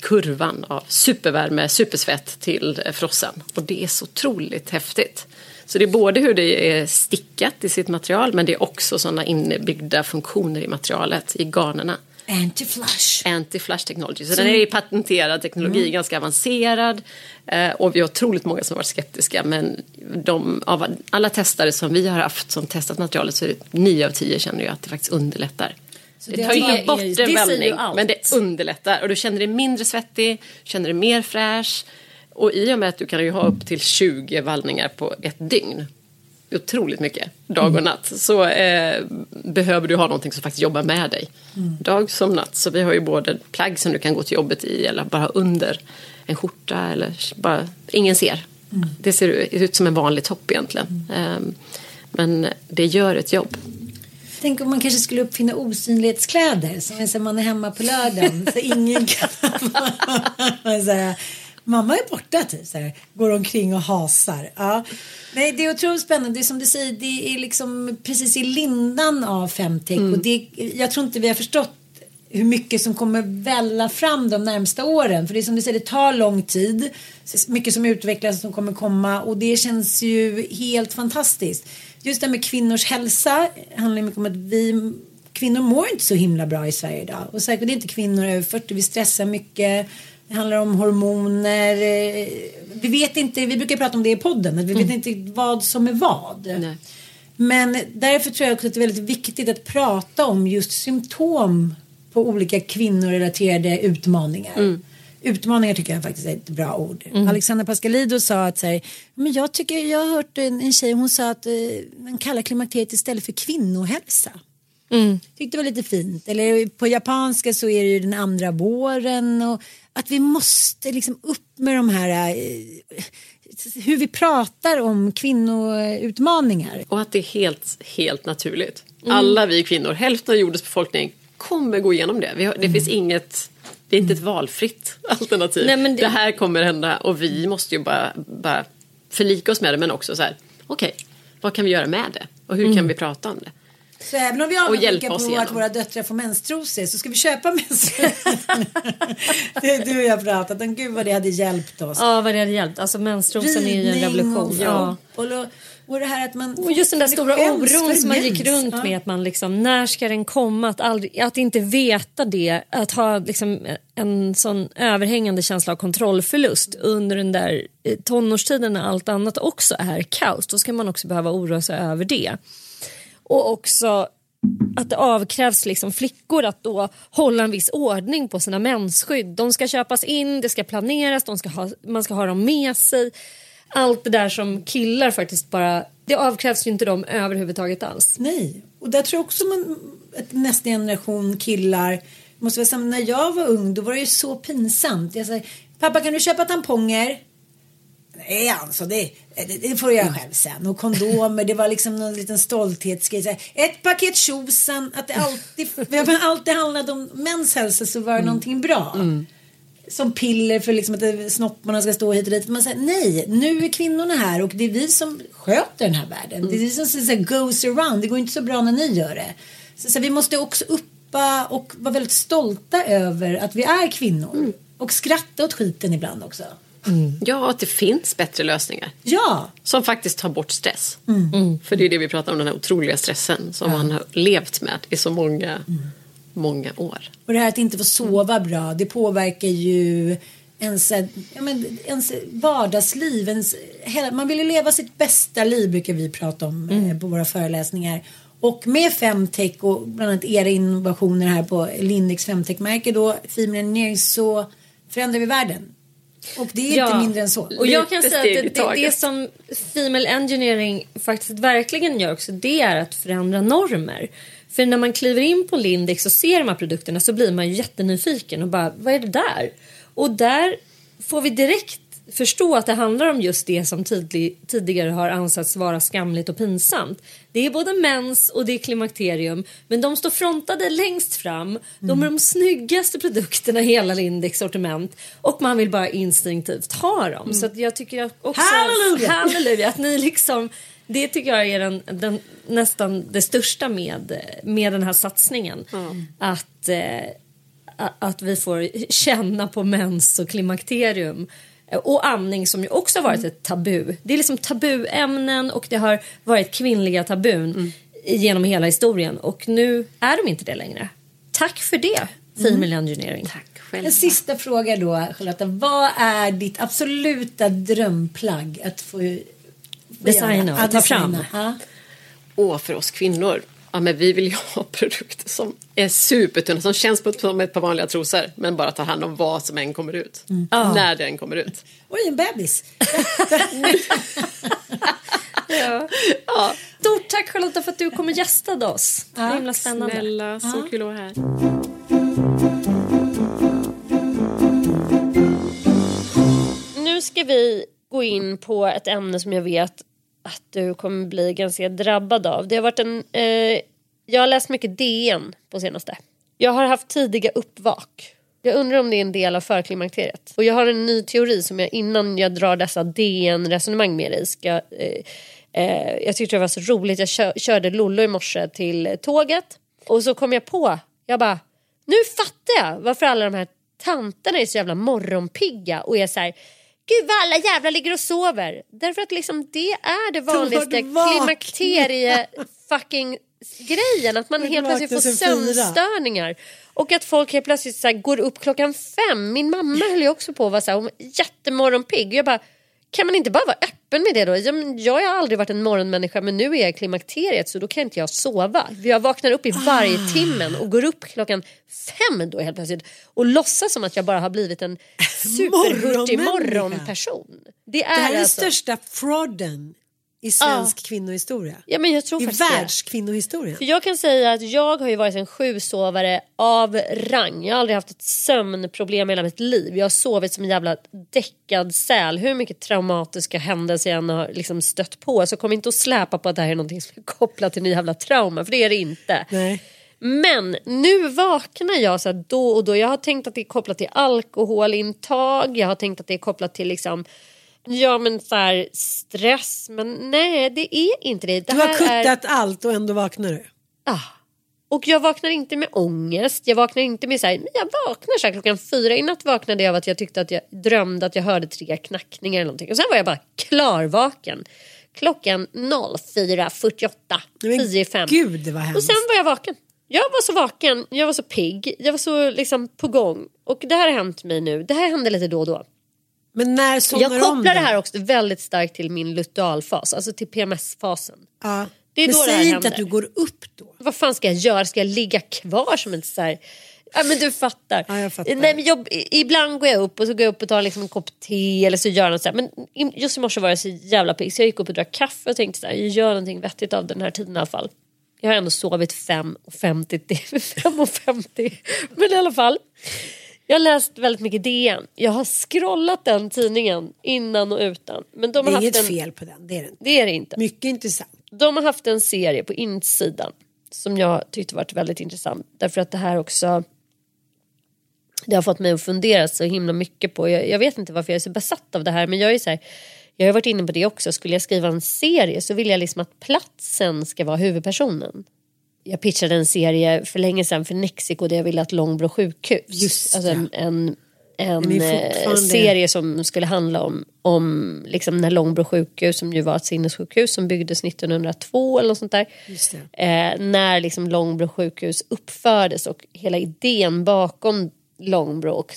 kurvan av supervärme, supersvett till frossan. Och det är så otroligt häftigt. Så det är både hur det är stickat i sitt material men det är också sådana inbyggda funktioner i materialet, i garnerna. Anti-flush. Anti-flush technology. Så Så- den är ju patenterad teknologi, Mm. ganska avancerad. Eh, och vi har otroligt många som har varit skeptiska. Men de, av alla testare som vi har haft som testat materialet så är det nio av tio känner ju att det faktiskt underlättar. Så det, det tar inte bort en vällning men det underlättar. Och du känner dig mindre svettig, känner dig mer fräsch. Och i och med att du kan ju ha upp till 20 vallningar på ett dygn. Otroligt mycket, dag och natt. Så eh, behöver du ha någonting som faktiskt jobbar med dig. Mm. Dag som natt. Så vi har ju både plagg som du kan gå till jobbet i eller bara under en skjorta eller bara ingen ser. Mm. Det ser ut som en vanlig topp egentligen. Ehm, men det gör ett jobb. Tänk om man kanske skulle uppfinna osynlighetskläder som är så man är hemma på lördagen så ingen kan så här, Mamma är borta typ så här, går omkring och hasar. Ja. Nej, det är otroligt spännande. Det är som du säger, det är liksom precis i lindan av femtech och det, jag tror inte vi har förstått hur mycket som kommer välla fram de närmsta åren. För det är som du säger, det tar lång tid. Mycket som utvecklas som kommer komma och det känns ju helt fantastiskt. Just det här med kvinnors hälsa handlar mycket om att vi kvinnor mår inte så himla bra i Sverige idag. Och säkert inte kvinnor över 40, vi stressar mycket. Det handlar om hormoner. eh, Vi vet inte, vi brukar prata om det i podden, att vi vet inte vad som är vad. Men därför tror jag också att det är väldigt viktigt att prata om just symptom på olika kvinnorelaterade utmaningar. Utmaningar tycker jag faktiskt är ett bra ord. Alexandra Pascalidou sa att så här, men jag tycker jag har hört en, en tjej hon sa att eh, man kallar klimakteriet istället för kvinnohälsa. Tyckte det var lite fint. Eller på japanska så är det ju den andra våren och att vi måste liksom upp med de här eh, hur vi pratar om kvinnoutmaningar. Och att det är helt, helt naturligt. Mm. Alla vi kvinnor, hälften av jordens befolkning kommer gå igenom det. Vi har, det finns inget, det är inte ett valfritt alternativ. Nej, det... det- här kommer hända och vi måste ju bara, bara förlika oss med det men också så här, okej, vad kan vi göra med det? Och hur kan Mm. vi prata om det? Så även om vi avundsjuka på att våra döttrar får menstrosor så ska vi köpa menstrosor. det du och jag pratat om. Gud vad det hade hjälpt oss. Ja, vad det hade hjälpt. Alltså menstrosen är ju en revolution. Och, Ja. och, och, och det här att man... Och just den där stora oron som man gick runt Ja. med att man liksom, när ska den komma? Att, aldrig, att inte veta det, att ha liksom en sån överhängande känsla av kontrollförlust under den där eh, tonårstiden när allt annat också är kaos. Då ska man också behöva oroa sig över det. Och också att det avkrävs liksom flickor att då hålla en viss ordning på sina mensskydd. De ska köpas in, det ska planeras, de ska ha, man ska ha dem med sig. Allt det där som killar faktiskt bara, det avkrävs ju inte dem överhuvudtaget alls. Nej, och där tror jag också man, att nästa generation killar måste vara samma. När jag var ung då var det ju så pinsamt. Jag sa, pappa kan du köpa tamponger? Nej alltså det, det, det får jag själv sen. Och kondomer, det var liksom någon liten stolthetsgrej. Så Ett paket tjosan, att det alltid, men alltid handlade om mäns hälsa så var det någonting bra. Som piller för liksom att det- snopparna ska stå hit och dit. Man säger nej, nu är kvinnorna här och det är vi som sköter den här världen. Det är vi som så, så, här, goes around. Det går inte så bra när ni gör det. Så, så, vi måste också uppa och vara väldigt stolta över att vi är kvinnor. Och skratta åt skiten ibland också. Ja, att det finns bättre lösningar. Ja. Som faktiskt tar bort stress. Mm. För det är det vi pratar om, den här otroliga stressen som man har levt med i så många, många år. Och det här att inte få sova bra, det påverkar ju ens, ja, men, ens vardagsliv. Ens, man vill ju leva sitt bästa liv brukar vi prata om eh, på våra föreläsningar. Och med Femtech och bland annat era innovationer här på Lindex Femtech-märke då, Female Engineering, så förändrar vi världen. Och det är inte mindre än så. Och jag kan säga att det, det som Female Engineering faktiskt verkligen gör också det är att förändra normer. För när man kliver in på Lindex och ser de här produkterna så blir man ju jättenyfiken och bara vad är det där? Och där får vi direkt förstå att det handlar om just det som tidlig, tidigare har ansetts vara skamligt och pinsamt. Det är både mens och det är klimakterium men de står frontade längst fram. De är de snyggaste produkterna i hela Lindex sortiment och man vill bara instinktivt ha dem. Så att jag tycker också Halleluja! halleluja att ni liksom det tycker jag är den, den, nästan det största med, med den här satsningen. Att, eh, att vi får känna på mens och klimakterium. Och amning som ju också har varit ett tabu. Det är liksom tabuämnen och det har varit kvinnliga tabun genom hela historien. Och nu är de inte det längre. Tack för det, Female Engineering. Tack själv. En sista fråga då Charlotta. Vad är ditt absoluta drömplagg att få få Designa och ta fram. Och för oss kvinnor, ja, men vi vill ju ha produkter som är supertunna, som känns på- som ett par vanliga trosor, men bara tar hand om vad som än kommer ut. När den kommer ut. Oj, en bebis. Ja. Stort tack Charlotta för att du kom och gästade oss. Är himla spännande. Snälla, så kul att vara här. Nu ska vi gå in på ett ämne som jag vet att du kommer bli ganska drabbad av. Det har varit en... Eh, jag har läst mycket DN på senaste. Jag har haft tidiga uppvak. Jag undrar om det är en del av förklimakteriet. Och jag har en ny teori som jag innan jag drar dessa DN-resonemang med dig ska... Eh, eh, jag tyckte det var så roligt. Jag kör, körde Lollo i morse till tåget. Och så kom jag på, jag bara, nu fattar jag varför alla de här tanterna är så jävla morgonpigga och är så här Gud vad alla jävla ligger och sover. Därför att liksom det är det vanligaste klimakterie fucking grejen. Att man helt plötsligt får sömnstörningar. Och att folk helt plötsligt så går upp klockan fem. Min mamma höll ju också på att vara så här, hon var jättemorgonpigg. Jag bara, kan man inte bara vara öppen med det då? Ja, men Jag har aldrig varit en morgonmänniska men nu är jag i klimakteriet så då kan inte jag sova. Jag vaknar upp i varje Ah. timmen och går upp klockan fem då helt plötsligt och låtsas som att jag bara har blivit en superhurtig morgonperson. Det är, Det här är den alltså, största frodden i svensk kvinnohistoria. Ja, men jag tror I världskvinnohistorien. För jag kan säga att jag har ju varit en sjusovare av rang. Jag har aldrig haft ett sömnproblem i hela mitt liv. Jag har sovit som en jävla däckad säl. Hur mycket traumatiska händelser jag än har liksom stött på. Så kom inte att släpa på att det här är någonting som är kopplat till en jävla trauma. För det är det inte. Nej. Men nu vaknar jag så då och då. Jag har tänkt att det är kopplat till alkoholintag. Jag har tänkt att det är kopplat till liksom Ja men så här, stress. Men nej det är inte det. det Du har här är- kuttat allt och ändå vaknar du. Ah. Och jag vaknar inte med ångest. Jag vaknar inte med så här, jag vaknar så här klockan fyra. I natt vaknade jag av att jag tyckte att jag drömde att jag hörde tre knackningar eller någonting. Och sen var jag bara klarvaken. Klockan 04.48. Men 10 i fem. Gud vad Och hemskt. sen var jag vaken. Jag var så vaken, jag var så pigg, jag var så liksom på gång. Och det här har hänt mig nu. Det här händer lite då och då. Men när somnar Jag kopplar det här också väldigt starkt till min lutealfas, alltså till PMS-fasen. Ja. Det är Men då det här säg inte händer. att du går upp då. Vad fan ska jag göra? Ska jag ligga kvar som en så här... Ja men du fattar. Ja, fattar. Nej, men jag, ibland går jag upp och så går jag upp och tar liksom en kopp te eller så gör jag något så här. Men just i morse var jag så jävla pigg så jag gick upp och drack kaffe och tänkte så här, jag gör någonting vettigt av den här tiden i alla fall. Jag har ändå sovit 5.50 till 5.50. Men i alla fall. Jag har läst väldigt mycket DN. Jag har scrollat den tidningen innan och utan. Men de Det har är inget haft en... fel på den. Det är det inte. Det är det inte. Mycket intressant. De har haft en serie på insidan som jag tyckte varit väldigt intressant. Därför att det här också det har fått mig att fundera så himla mycket på. Jag, jag vet inte varför jag är så besatt av det här men jag är så här, jag har varit inne på det också. Skulle jag skriva en serie så vill jag liksom att platsen ska vara huvudpersonen. Jag pitchade en serie för länge sedan för Mexico där jag ville att Långbro sjukhus. Just alltså en, en, en eh, serie som skulle handla om, om liksom när Långbro sjukhus som ju var ett sinnessjukhus som byggdes 1902 eller något sånt där. Eh, när liksom Långbro sjukhus uppfördes och hela idén bakom Långbro och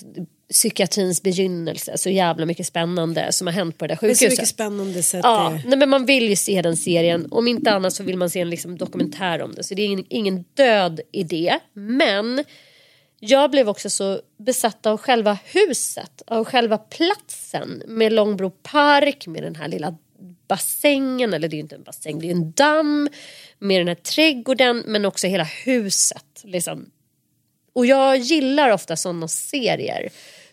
psykiatrins begynnelse. Så jävla mycket spännande som har hänt på det där Det är så sjukhuset. mycket spännande så Ja, det- nej, men man vill ju se den serien. Om inte annat så vill man se en liksom dokumentär om det. Så det är ingen, ingen död idé. Men jag blev också så besatt av själva huset. Av själva platsen. Med Långbro park, med den här lilla bassängen. Eller det är ju inte en bassäng, det är en damm. Med den här trädgården. Men också hela huset. Liksom. Och jag gillar ofta sådana serier.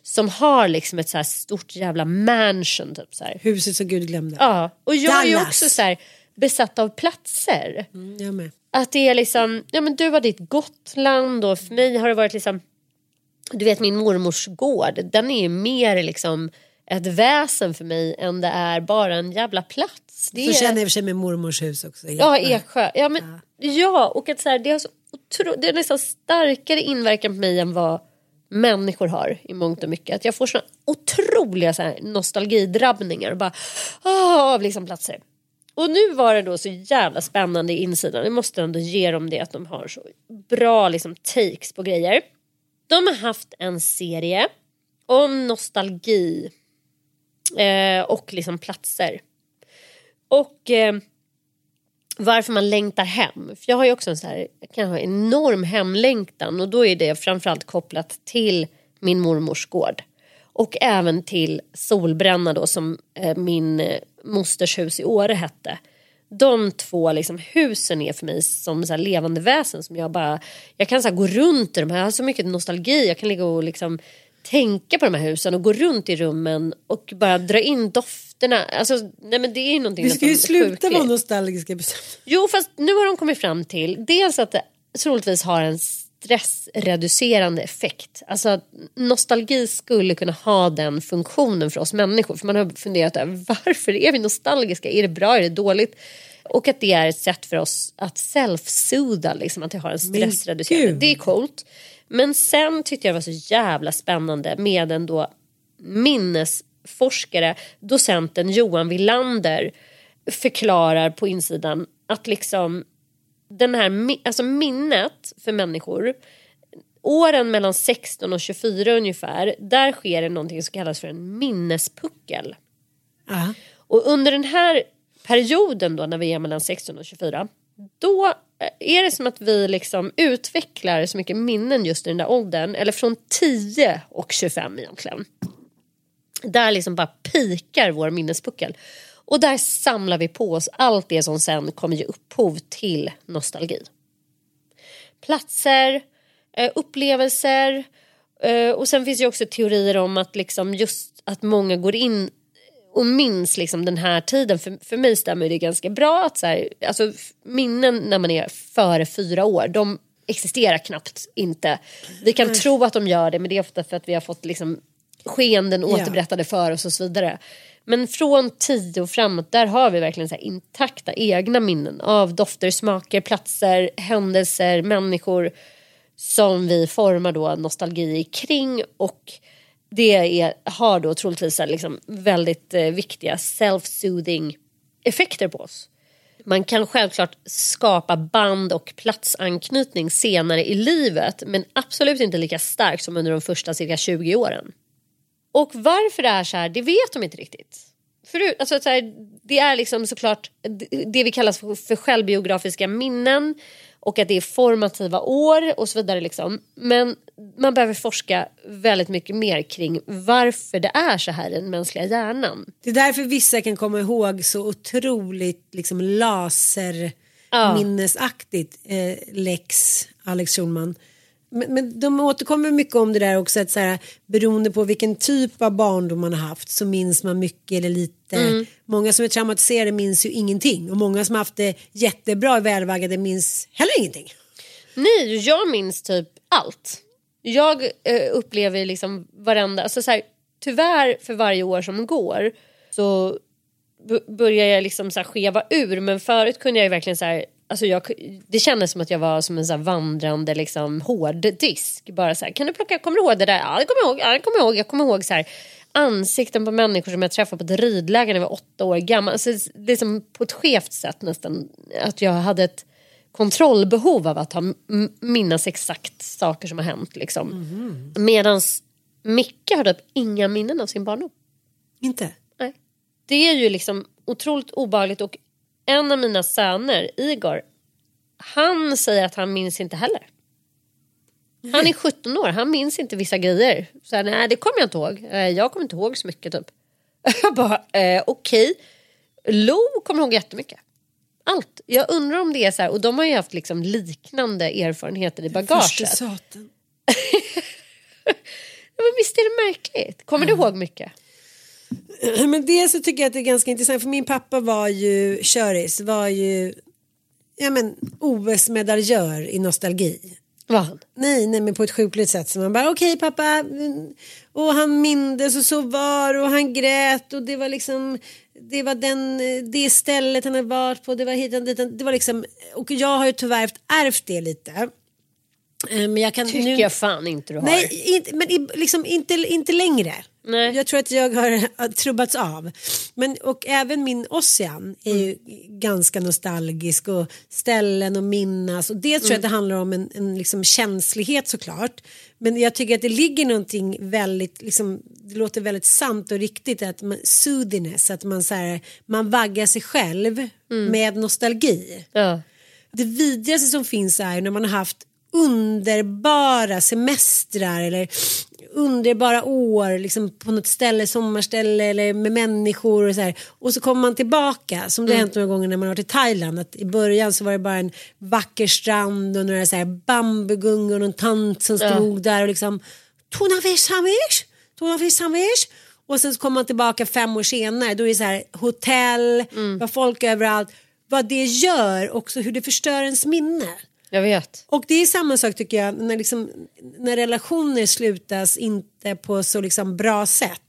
Som har liksom ett så stort jävla mansion. Typ så här. Huset som Gud glömde. Ja, och jag är ju Dallas. också så här besatt av platser. Mm, jag med. Att det är liksom, ja men du har ditt Gotland och för mig har det varit liksom, du vet min mormors gård, den är ju mer liksom ett väsen för mig än det är bara en jävla plats. Det Så är, känner jag för sig med mormors hus också. Ja, Eksjö. Ja, men, ja. och att så här, det, har så otro, det har nästan starkare inverkan på mig än vad människor har i mångt och mycket. Att jag får såna otroliga så här, nostalgidrabbningar och bara ah, av liksom platser. Och nu var det då så jävla spännande i insidan. Jag måste ändå ge dem det att de har så bra liksom, takes på grejer. De har haft en serie om nostalgi eh, och liksom platser. Och eh, varför man längtar hem. För jag har ju också en så här, jag kan ha enorm hemlängtan och då är det framförallt kopplat till min mormors gård. Och även till Solbränna då som eh, min eh, mosters hus i Åre hette. De två liksom, husen är för mig som så här, levande väsen som jag bara, jag kan så här, gå runt i de här, jag har så mycket nostalgi, jag kan ligga och liksom tänka på de här husen och gå runt i rummen och bara dra in dofterna. Alltså, nej men det är ju någonting Vi ska ju sluta vara nostalgiska. Jo, fast nu har de kommit fram till dels att det troligtvis har en stressreducerande effekt. Alltså nostalgi skulle kunna ha den funktionen för oss människor. För man har funderat över varför är vi nostalgiska? Är det bra? Är det dåligt? Och att det är ett sätt för oss att self-sootha, liksom att det har en stressreducerande. Det är coolt. Men sen tyckte jag det var så jävla spännande med en då minnesforskare, docenten Johan Villander förklarar på insidan att liksom den här, alltså minnet för människor åren mellan 16 och 24 ungefär där sker det någonting som kallas för en minnespuckel. Ja. Och under den här perioden då när vi är mellan 16 och 24 då är det som att vi liksom utvecklar så mycket minnen just i den där åldern eller från 10 och 25 egentligen. Där liksom bara pikar vår minnespuckel. Och där samlar vi på oss allt det som sen kommer ge upphov till nostalgi. Platser, eh, upplevelser eh, och sen finns det ju också teorier om att liksom just att många går in och minns liksom den här tiden. För, för mig stämmer det ganska bra att så här, alltså, minnen när man är före fyra år, de existerar knappt inte. Vi kan tro att de gör det men det är ofta för att vi har fått liksom, skeenden återberättade för oss och så vidare. Men från tio och framåt där har vi verkligen så intakta egna minnen av dofter, smaker, platser, händelser, människor som vi formar då nostalgi kring och det är, har då troligtvis liksom väldigt eh, viktiga self-soothing effekter på oss. Man kan självklart skapa band och platsanknytning senare i livet men absolut inte lika starkt som under de första cirka 20 åren. Och varför det är så här, det vet de inte riktigt. Förut, alltså, så här, det är liksom såklart det- vi kallar för, för självbiografiska minnen och att det är formativa år och så vidare. Liksom. Men man behöver forska väldigt mycket mer kring varför det är så här i den mänskliga hjärnan. Det är därför vissa kan komma ihåg så otroligt liksom laserminnesaktigt Ja. eh, Lex Alex Schulman. Men, men de återkommer mycket om det där också att så här, beroende på vilken typ av barndom man har haft så minns man mycket eller lite. Mm. Många som är traumatiserade minns ju ingenting och många som har haft det jättebra i välvaggade minns heller ingenting. Nej, jag minns typ allt. Jag eh, upplever liksom varenda, alltså så här, tyvärr för varje år som går så börjar jag liksom så skeva ur men förut kunde jag ju verkligen så här, alltså jag, det kändes som att jag var som en så vandrande liksom hårddisk. Bara så här, kan du plocka, kommer du ihåg det där? Ja det kommer jag ihåg, ja, det kommer jag ihåg. Jag kommer ihåg så här, ansikten på människor som jag träffade på ett ridläger när jag var åtta år gammal. Alltså, liksom på ett skevt sätt nästan. Att jag hade ett kontrollbehov av att ha, minnas exakt saker som har hänt. Liksom. Medans Micke har typ inga minnen av sin barndom. Inte? Nej. Det är ju liksom otroligt obehagligt och en av mina söner, Igor, han säger att han minns inte heller. Han är 17 år, han minns inte vissa grejer. Så här, nej det kommer jag inte ihåg. Eh, Jag kommer inte ihåg så mycket typ. Jag bara, eh, okej. Lo kommer ihåg jättemycket. Allt. Jag undrar om det är så här, och de har ju haft liksom liknande erfarenheter i bagaget. men visst är det märkligt? Kommer du ihåg mycket? Men dels så tycker jag att det är ganska intressant för min pappa var ju köris, var ju ja, men, OS-medaljör i nostalgi. Var han? Nej, nej men på ett sjukligt sätt. Så man bara okej pappa. mm, Och han mindes och så var och han grät och det var liksom det var den, det stället han hade varit på. Det var hit och dit. Det var liksom, och jag har ju tyvärr ärvt det lite. Eh, Men jag kan Tycker nu... jag fan inte du har. Nej, inte, men liksom inte, inte längre. Nej. Jag tror att jag har trubbats av. Men, och även min Ossian är ju ganska nostalgisk och ställen och minnas. Och det tror jag att det handlar om en, en liksom känslighet såklart. Men jag tycker att det ligger någonting väldigt, liksom, det låter väldigt sant och riktigt att man, soothiness, att man, så här, man vaggar sig själv med nostalgi. Ja. Det vidrigaste som finns är när man har haft underbara semestrar eller underbara år liksom på något ställe, sommarställe eller med människor och så här. Och så kommer man tillbaka som det har hänt några gånger när man har varit i Thailand. Att I början så var det bara en vacker strand och några så här bambugungor och någon tant som stod där och liksom Hamish, Hamish. Och sen så kommer man tillbaka fem år senare då är det så här hotell, var folk överallt. Vad det gör också, hur det förstör ens minne. Jag vet. Och det är samma sak tycker jag när, liksom, när relationer slutas inte på så liksom bra sätt.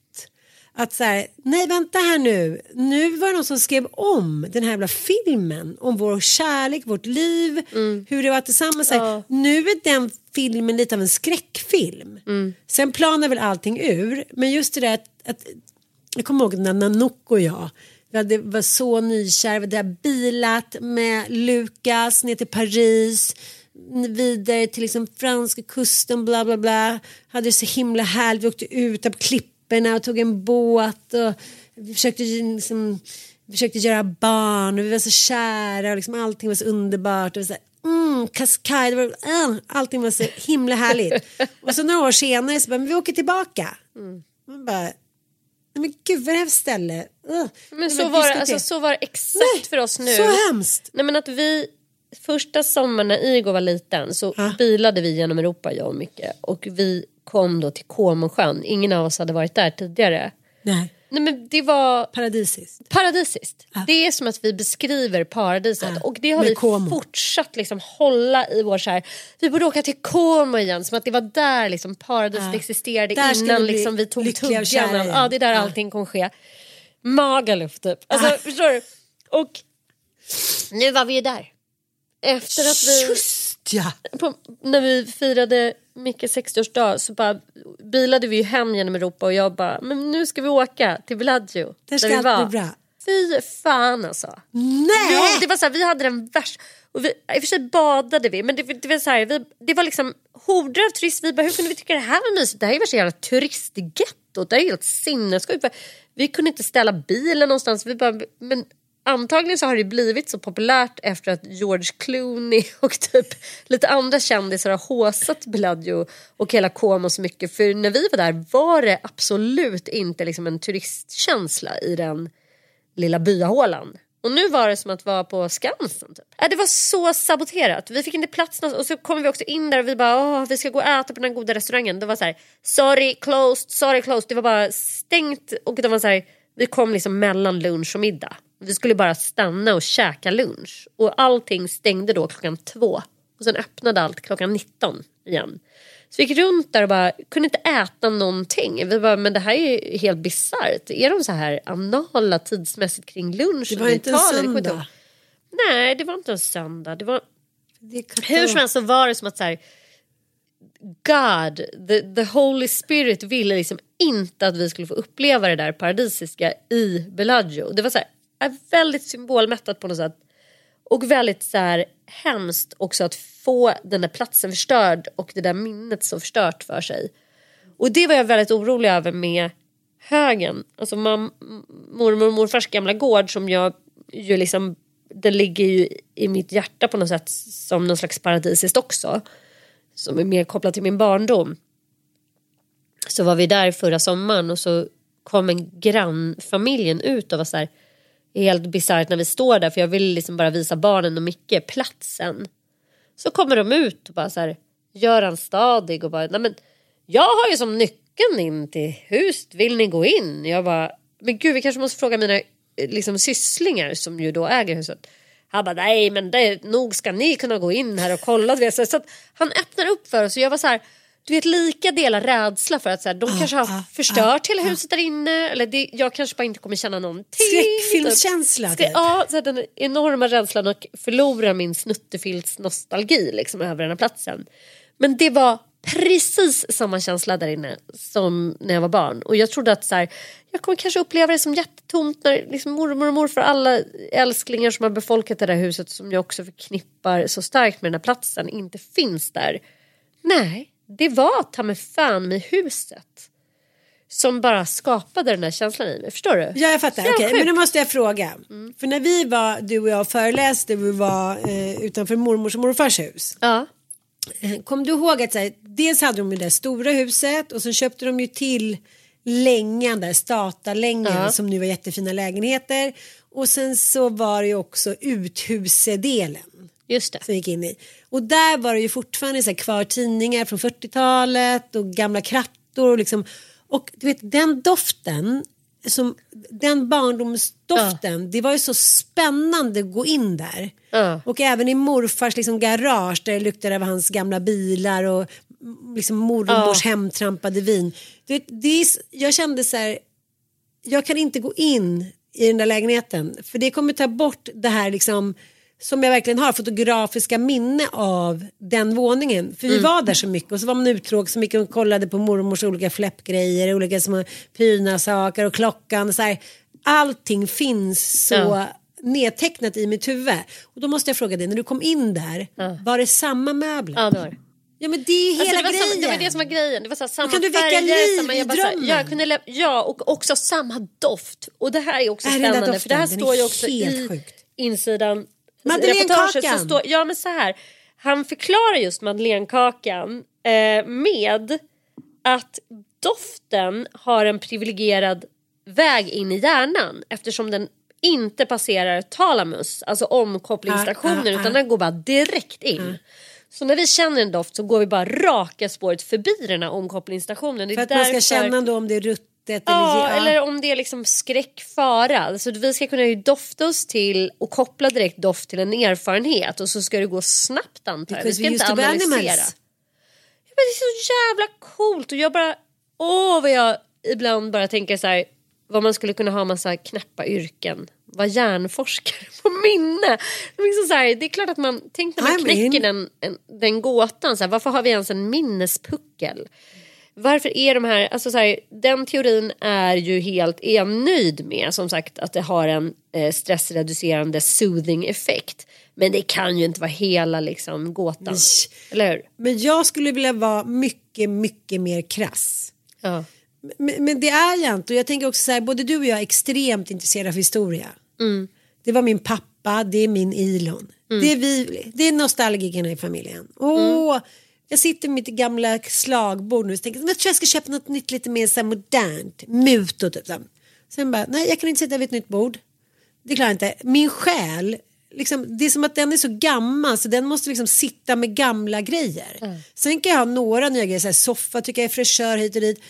Att så här, nej vänta här nu, nu var det någon som skrev om den här jävla filmen om vår kärlek, vårt liv, hur det var tillsammans. Här, Nu är den filmen lite av en skräckfilm. Sen planar väl allting ur, men just det där att, att jag kommer ihåg när Nanook och jag hade, var så nykära, vi hade bilat med Lukas ner till Paris vidare till liksom franska kusten bla bla bla. Hade det så himla härligt, vi åkte ut på klipporna och tog en båt och vi försökte, liksom, vi försökte göra barn och vi var så kära och liksom allting var så underbart. Och vi så här, mm, det var, äh, allting var så himla härligt. och så några år senare så bara, men vi åker tillbaka. Man bara, men gud vad det här för ställe? Uh, Men så var, alltså, så var det exakt Nej, för oss nu. så hemskt. Nej, men att vi, första sommaren när Igor var liten så bilade vi genom Europa jag och Micke. Och vi kom då till Comosjön. Ingen av oss hade varit där tidigare. Nej. Nej, men det var paradisiskt. paradisiskt. Det är som att vi beskriver paradiset och det har med vi Como. fortsatt liksom hålla i vår så här, vi borde åka till Como igen som att det var där liksom paradiset existerade Där innan liksom vi tog tuggan. Ja det är där Ja. allting kommer ske. Magaluf typ. Alltså förstår du? Och nu var vi ju där. Efter att vi Just ja. på, när vi firade Mickes 60-årsdag så bara bilade vi hem genom Europa och jag bara, men nu ska vi åka till Villaggio. Där ska vi allt bli bra. Fy fan alltså. Nej! Jo, det var så här, vi hade den värsta, och vi, i och för sig badade vi men det, det var så här, vi, det var liksom horder av turister. Vi bara, hur kunde vi tycka det här var mysigt? Det här är värsta jävla turistgettot. Det här är helt sinnessjukt. Vi kunde inte ställa bilen någonstans. Vi bara, men antagligen så har det blivit så populärt efter att George Clooney och typ lite andra kändisar har håsat Bellagio och hela Como så mycket. För när vi var där var det absolut inte liksom en turistkänsla i den lilla byahålan. Och nu var det som att vara på Skansen. Typ. Äh, det var så saboterat. Vi fick inte plats någonstans. Och så kom vi också in där och vi bara Åh, vi ska gå och äta på den goda restaurangen. Det var så här sorry closed, sorry closed. Det var bara stängt och det var så här, vi kom liksom mellan lunch och middag. Vi skulle bara stanna och käka lunch. Och allting stängde då klockan två. Och sen öppnade allt klockan 19 igen. Så vi gick runt där och bara kunde inte äta någonting. Vi bara, men det här är ju helt bisarrt. Är de så här anala tidsmässigt kring lunch? Det var inte en söndag. Nej, det var inte en söndag. Det var... Det Hur som helst så var det som att så här, God, the, the Holy Spirit ville liksom inte att vi skulle få uppleva det där paradisiska i Bellagio. Det var så här, är väldigt symbolmättat på något sätt. Och väldigt så här hemskt också att få den där platsen förstörd och det där minnet så förstört för sig. Och det var jag väldigt orolig över med högen. Alltså mam, mormor och morfars gamla gård som jag ju liksom, den ligger ju i mitt hjärta på något sätt som någon slags paradisiskt också. Som är mer kopplat till min barndom. Så var vi där förra sommaren och så kom en grannfamiljen ut och var så här helt bisarrt när vi står där för jag vill liksom bara visa barnen och Micke platsen. Så kommer de ut och bara så här Göran stadig och bara nej men jag har ju som nyckeln in till huset, vill ni gå in? Jag bara men gud vi kanske måste fråga mina eh, liksom sysslingar som ju då äger huset. Han bara nej men det, nog ska ni kunna gå in här och kolla. Så att han öppnar upp för oss och jag var så här du vet lika delar rädsla för att så här, de Ah, kanske har ah, förstört ah, hela huset där inne. Eller det, jag kanske bara inte kommer känna någonting. Skräckfilmskänsla, Typ. typ. Ja, så här, den enorma rädslan att förlora min snuttefilts nostalgi liksom, över den här platsen. Men det var precis samma känsla där inne som när jag var barn. Och jag trodde att så här, jag kommer kanske uppleva det som jättetomt när liksom, mormor och morfar alla älsklingar som har befolkat det där huset som jag också förknippar så starkt med den här platsen inte finns där. Nej, det var ta mig fan med huset som bara skapade den här känslan i mig. Förstår du? Ja jag fattar, okej sjukt. men nu måste jag fråga. För när vi var, du och jag föreläste, vi var eh, utanför mormors och morfars hus. Ja. Eh, Kom du ihåg att så här, dels hade de ju det stora huset och sen köpte de ju till längan där, statarlängan Ja. som nu var jättefina lägenheter. Och sen så var det ju också uthusedelen. Just det. Som gick in i. Och där var det ju fortfarande så här kvar tidningar från 40-talet och gamla krattor och liksom. Och du vet den doften, som, den barndomsdoften, det var ju så spännande att gå in där. Ja. Och även i morfars liksom garage där det luktade av hans gamla bilar och liksom mormors Ja. hemtrampade vin. Du vet, det är, jag kände så här, jag kan inte gå in i den där lägenheten för det kommer ta bort det här liksom som jag verkligen har fotografiska minne av den våningen. För vi Mm. var där så mycket och så var man uttråkad så mycket och kollade på mormors olika fläppgrejer, olika små prydnadssaker och klockan. Och så här. Allting finns så Ja. nedtecknat i mitt huvud. Och då måste jag fråga dig, när du kom in där, var det samma möbler? Ja, det var det. Ja men det är hela Alltså, det, grejen. samma, det var det som var grejen. Det var så här, samma kan du väcka färger, liv samma, jag bara, så här, drömmen. jag kunde Ja, och också samma doft. Och det här är också Är spännande för det här står ju också i sjukt. insidan. Madeleinekakan. står, ja men så här. Han förklarar just madeleinekakan eh, med att doften har en privilegierad väg in i hjärnan eftersom den inte passerar talamus, alltså omkopplingsstationen, Ah, ah, ah. utan den går bara direkt in. Så när vi känner en doft så går vi bara raka spåret förbi den här omkopplingsstationen. För att man ska därför- känna då om det är ruttet Ja, eller... eller om det är liksom skräckfara. Alltså vi ska kunna dofta oss till och koppla direkt doft till en erfarenhet och så ska det gå snabbt antar jag. Vi ska inte analysera. animals. Ja, men det är så jävla coolt och jag bara, åh vad jag ibland bara tänker så här, vad man skulle kunna ha massa knäppa yrken. Vara hjärnforskare på minne. Liksom så här, det är klart att man, tänk när man I'm knäcker den, en, den gåtan, så här, varför har vi ens en minnespuckel? Varför är de här, alltså så här, den teorin är ju helt, är jag nöjd med som sagt att det har en eh, stressreducerande soothing effekt. Men det kan ju inte vara hela liksom gåtan. Eller hur? Men jag skulle vilja vara mycket, mycket mer krass. Ja. Men, men det är jag inte. Och jag tänker också så här, både du och jag är extremt intresserade av historia. Mm. Det var min pappa, det är min Elon. Det är vi, det är nostalgikerna i familjen. Åh, Mm. Jag sitter med mitt gamla slagbord nu och tänker men jag tror jag ska köpa något nytt lite mer så här modernt. Muto typ. så. Sen bara, nej jag kan inte sitta vid ett nytt bord. Det klarar jag inte. Min själ, liksom, det är som att den är så gammal så den måste liksom sitta med gamla grejer. Mm. Sen kan jag ha några nya grejer, så här, soffa tycker jag är fräschör hit och dit.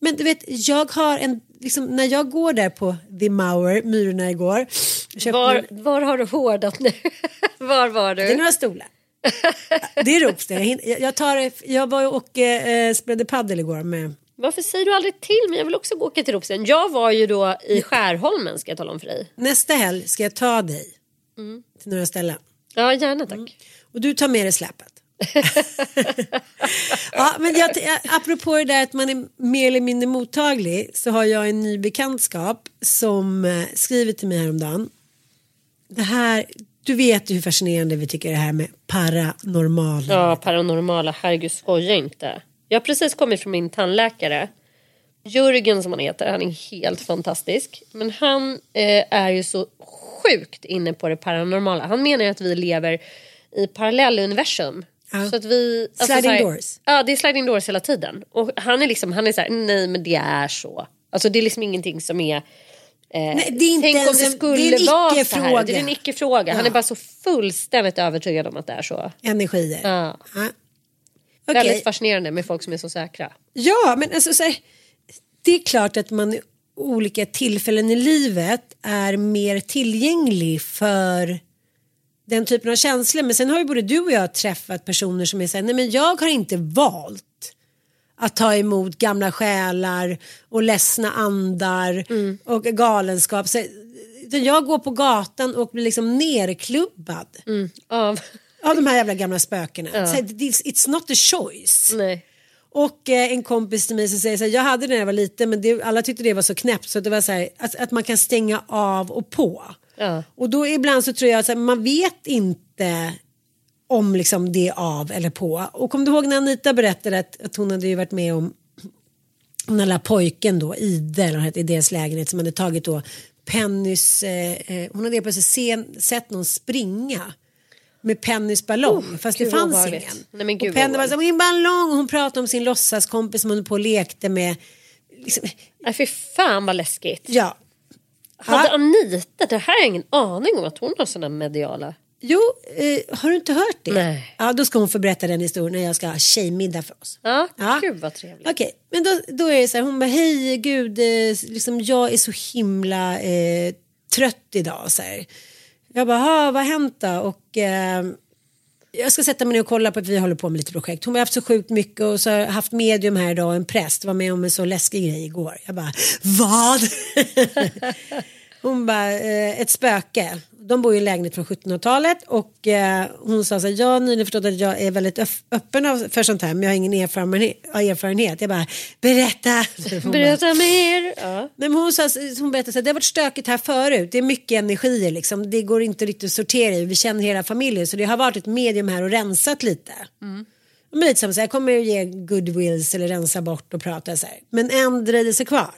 Men du vet, jag har en, liksom, när jag går där på The Mauer, Myrorna igår. Var, en- var har du hårdat nu? var var du? Det är några stolar. det är Ropsten. Jag, jag, tar, jag var och eh, spelade paddel igår med Varför säger du aldrig till mig? Jag vill också gå åka till Ropsten. Jag var ju då i Skärholmen ska jag tala om för dig. Nästa helg ska jag ta dig Mm. till några ställen. Ja, gärna tack. Och du tar med dig släpet. ja, men jag, apropå det där att man är mer eller mindre mottaglig så har jag en ny bekantskap som eh, skriver till mig häromdagen. Det här, du vet hur fascinerande vi tycker det här med paranormala. Ja, paranormala. Herregud, skoja inte. Jag har precis kommit från min tandläkare. Jörgen som han heter, han är helt fantastisk. Men han eh, är ju så sjukt inne på det paranormala. Han menar ju att vi lever i parallelluniversum. Ja. Så att vi, alltså Sliding här- doors. Ja, det är sliding doors hela tiden. Och han är liksom, han är så här, nej men det är så. Alltså det är liksom ingenting som är... Eh, Nej, det är inte tänk om det en- skulle det vara så här. Det är en icke-fråga. Han Ja. är bara så fullständigt övertygad om att det är så. Energier. Ja. Ja. Väldigt Okej. fascinerande med folk som är så säkra. Ja, men alltså så här, det är klart att man i olika tillfällen i livet är mer tillgänglig för den typen av känslor. Men sen har ju både du och jag träffat personer som är så här, nej men jag har inte valt att ta emot gamla själar och ledsna andar och galenskap. Så, jag går på gatan och blir liksom nerklubbad Av... av de här jävla gamla spökena. Ja. Så, it's, not a choice. Nej. Och eh, en kompis till mig som säger så här, jag hade det när jag var liten men det, alla tyckte det var så knäppt så det var så här, att, att man kan stänga av och på. Ja. Och då ibland så tror jag att man vet inte om liksom det av eller på. Och kom du ihåg när Anita berättade att, att hon hade ju varit med om den där pojken då, Ide, eller hette, i deras lägenhet som hade tagit då Pennys, eh, eh, hon hade helt plötsligt sen, sett någon springa med Pennys ballong fast det fanns ingen. Nej, men gud och Penny var så min ballong och hon pratade om sin låtsaskompis som hon på och lekte med. Liksom, Nej, fy fan vad läskigt. ja. Hade Ja. Anita, det här har jag ingen aning om att hon har såna mediala. Jo, eh, har du inte hört det? Nej. Ja, då ska hon få berätta den historien när jag ska ha tjejmiddag för oss. Ja, Ja. gud vad trevligt. Okej, men då, då är det så här, hon bara hej gud, eh, liksom, jag är så himla eh, trött idag. Så här. Jag bara, "Ha, vad har hänt då? Och, eh, jag ska sätta mig ner och kolla på att vi håller på med lite projekt. Hon har haft så sjukt mycket och så har jag haft medium här idag, en präst, var med om en så läskig grej igår. Jag bara, vad? Hon bara, eh, ett spöke. De bor i en lägenhet från 1700-talet och eh, hon sa så här, jag har nyligen förstått att jag är väldigt öppen för sånt här men jag har ingen erfarenhet. Jag bara, berätta. Hon bara, Berätta mer. Ja. Nej, men hon, sa, hon berättade att det har varit stökigt här förut. Det är mycket energier liksom. Det går inte riktigt att sortera i. Vi känner hela familjen så det har varit ett medium här och rensat lite. Men lite som så här, jag kommer att ge goodwills eller rensa bort och prata så här. Men en dröjde sig kvar.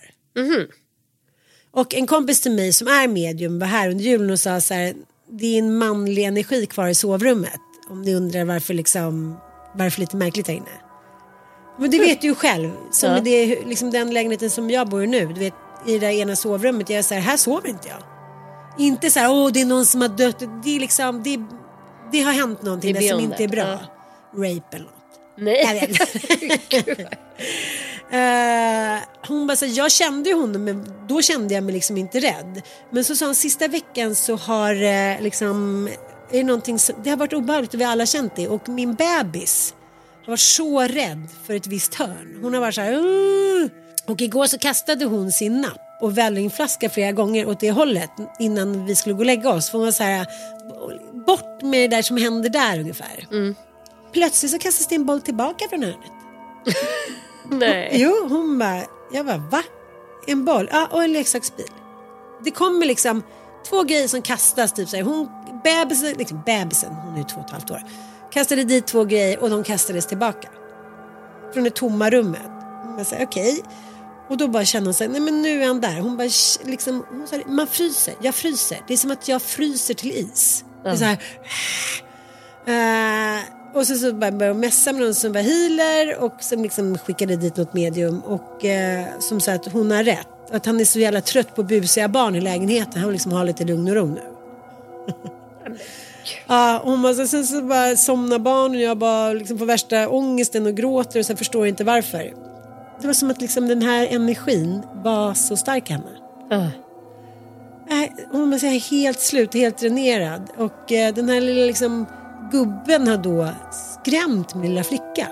Och en kompis till mig som är medium var här under julen och sa så här. Det är en manlig energi kvar i sovrummet. Om ni undrar varför liksom varför lite märkligt där inne. Men det vet du ju själv. Som Ja. det, liksom den lägenheten som jag bor i nu. Du vet, I det där ena sovrummet. Jag är så här, här sover inte jag. Inte så här, åh det är någon som har dött. Det, är liksom, det, det har hänt någonting där som inte är bra. ja. Rape eller något. Jag Nej. vet. Eh, hon bara så jag kände ju honom men då kände jag mig liksom inte rädd. Men så sa hon sista veckan så har eh, liksom är det någonting som, det har varit obehagligt och vi har alla känt det och min bebis har varit så rädd för ett visst hörn. Hon har varit så här "Åh!" och igår så kastade hon sin napp och vällingflaska flera gånger åt det hållet innan vi skulle gå och lägga oss. För hon var så här bort med det där som händer där ungefär. Plötsligt så kastas det en boll tillbaka från hörnet. Nej. Jo, hon bara, jag bara va? En boll? Ja, och en leksaksbil. Det kommer liksom två grejer som kastas typ så här. Hon, bebisen, liksom bebisen, hon är ju två och ett halvt år. Kastade dit två grejer och de kastades tillbaka. Från det tomma rummet. Bara säger okej. Och då bara känner hon sig, nej men nu är han där. Hon bara, liksom, hon sa, man fryser, jag fryser. Det är som att jag fryser till is. Det är så här, Eh, och så, så började hon messa med någon som var healer och som liksom skickade dit något medium och eh, som sa att hon har rätt. Att han är så jävla trött på busiga barn i lägenheten. Han vill liksom ha lite lugn och ro nu. Ja, hon bara, så- sen så bara somnar barn och jag bara liksom får värsta ångesten och gråter och sen förstår jag inte varför. Det var som att liksom den här energin var så stark henne. Nej, hon var helt slut, helt dränerad. Och eh, den här lilla liksom, gubben har då skrämt min lilla flicka.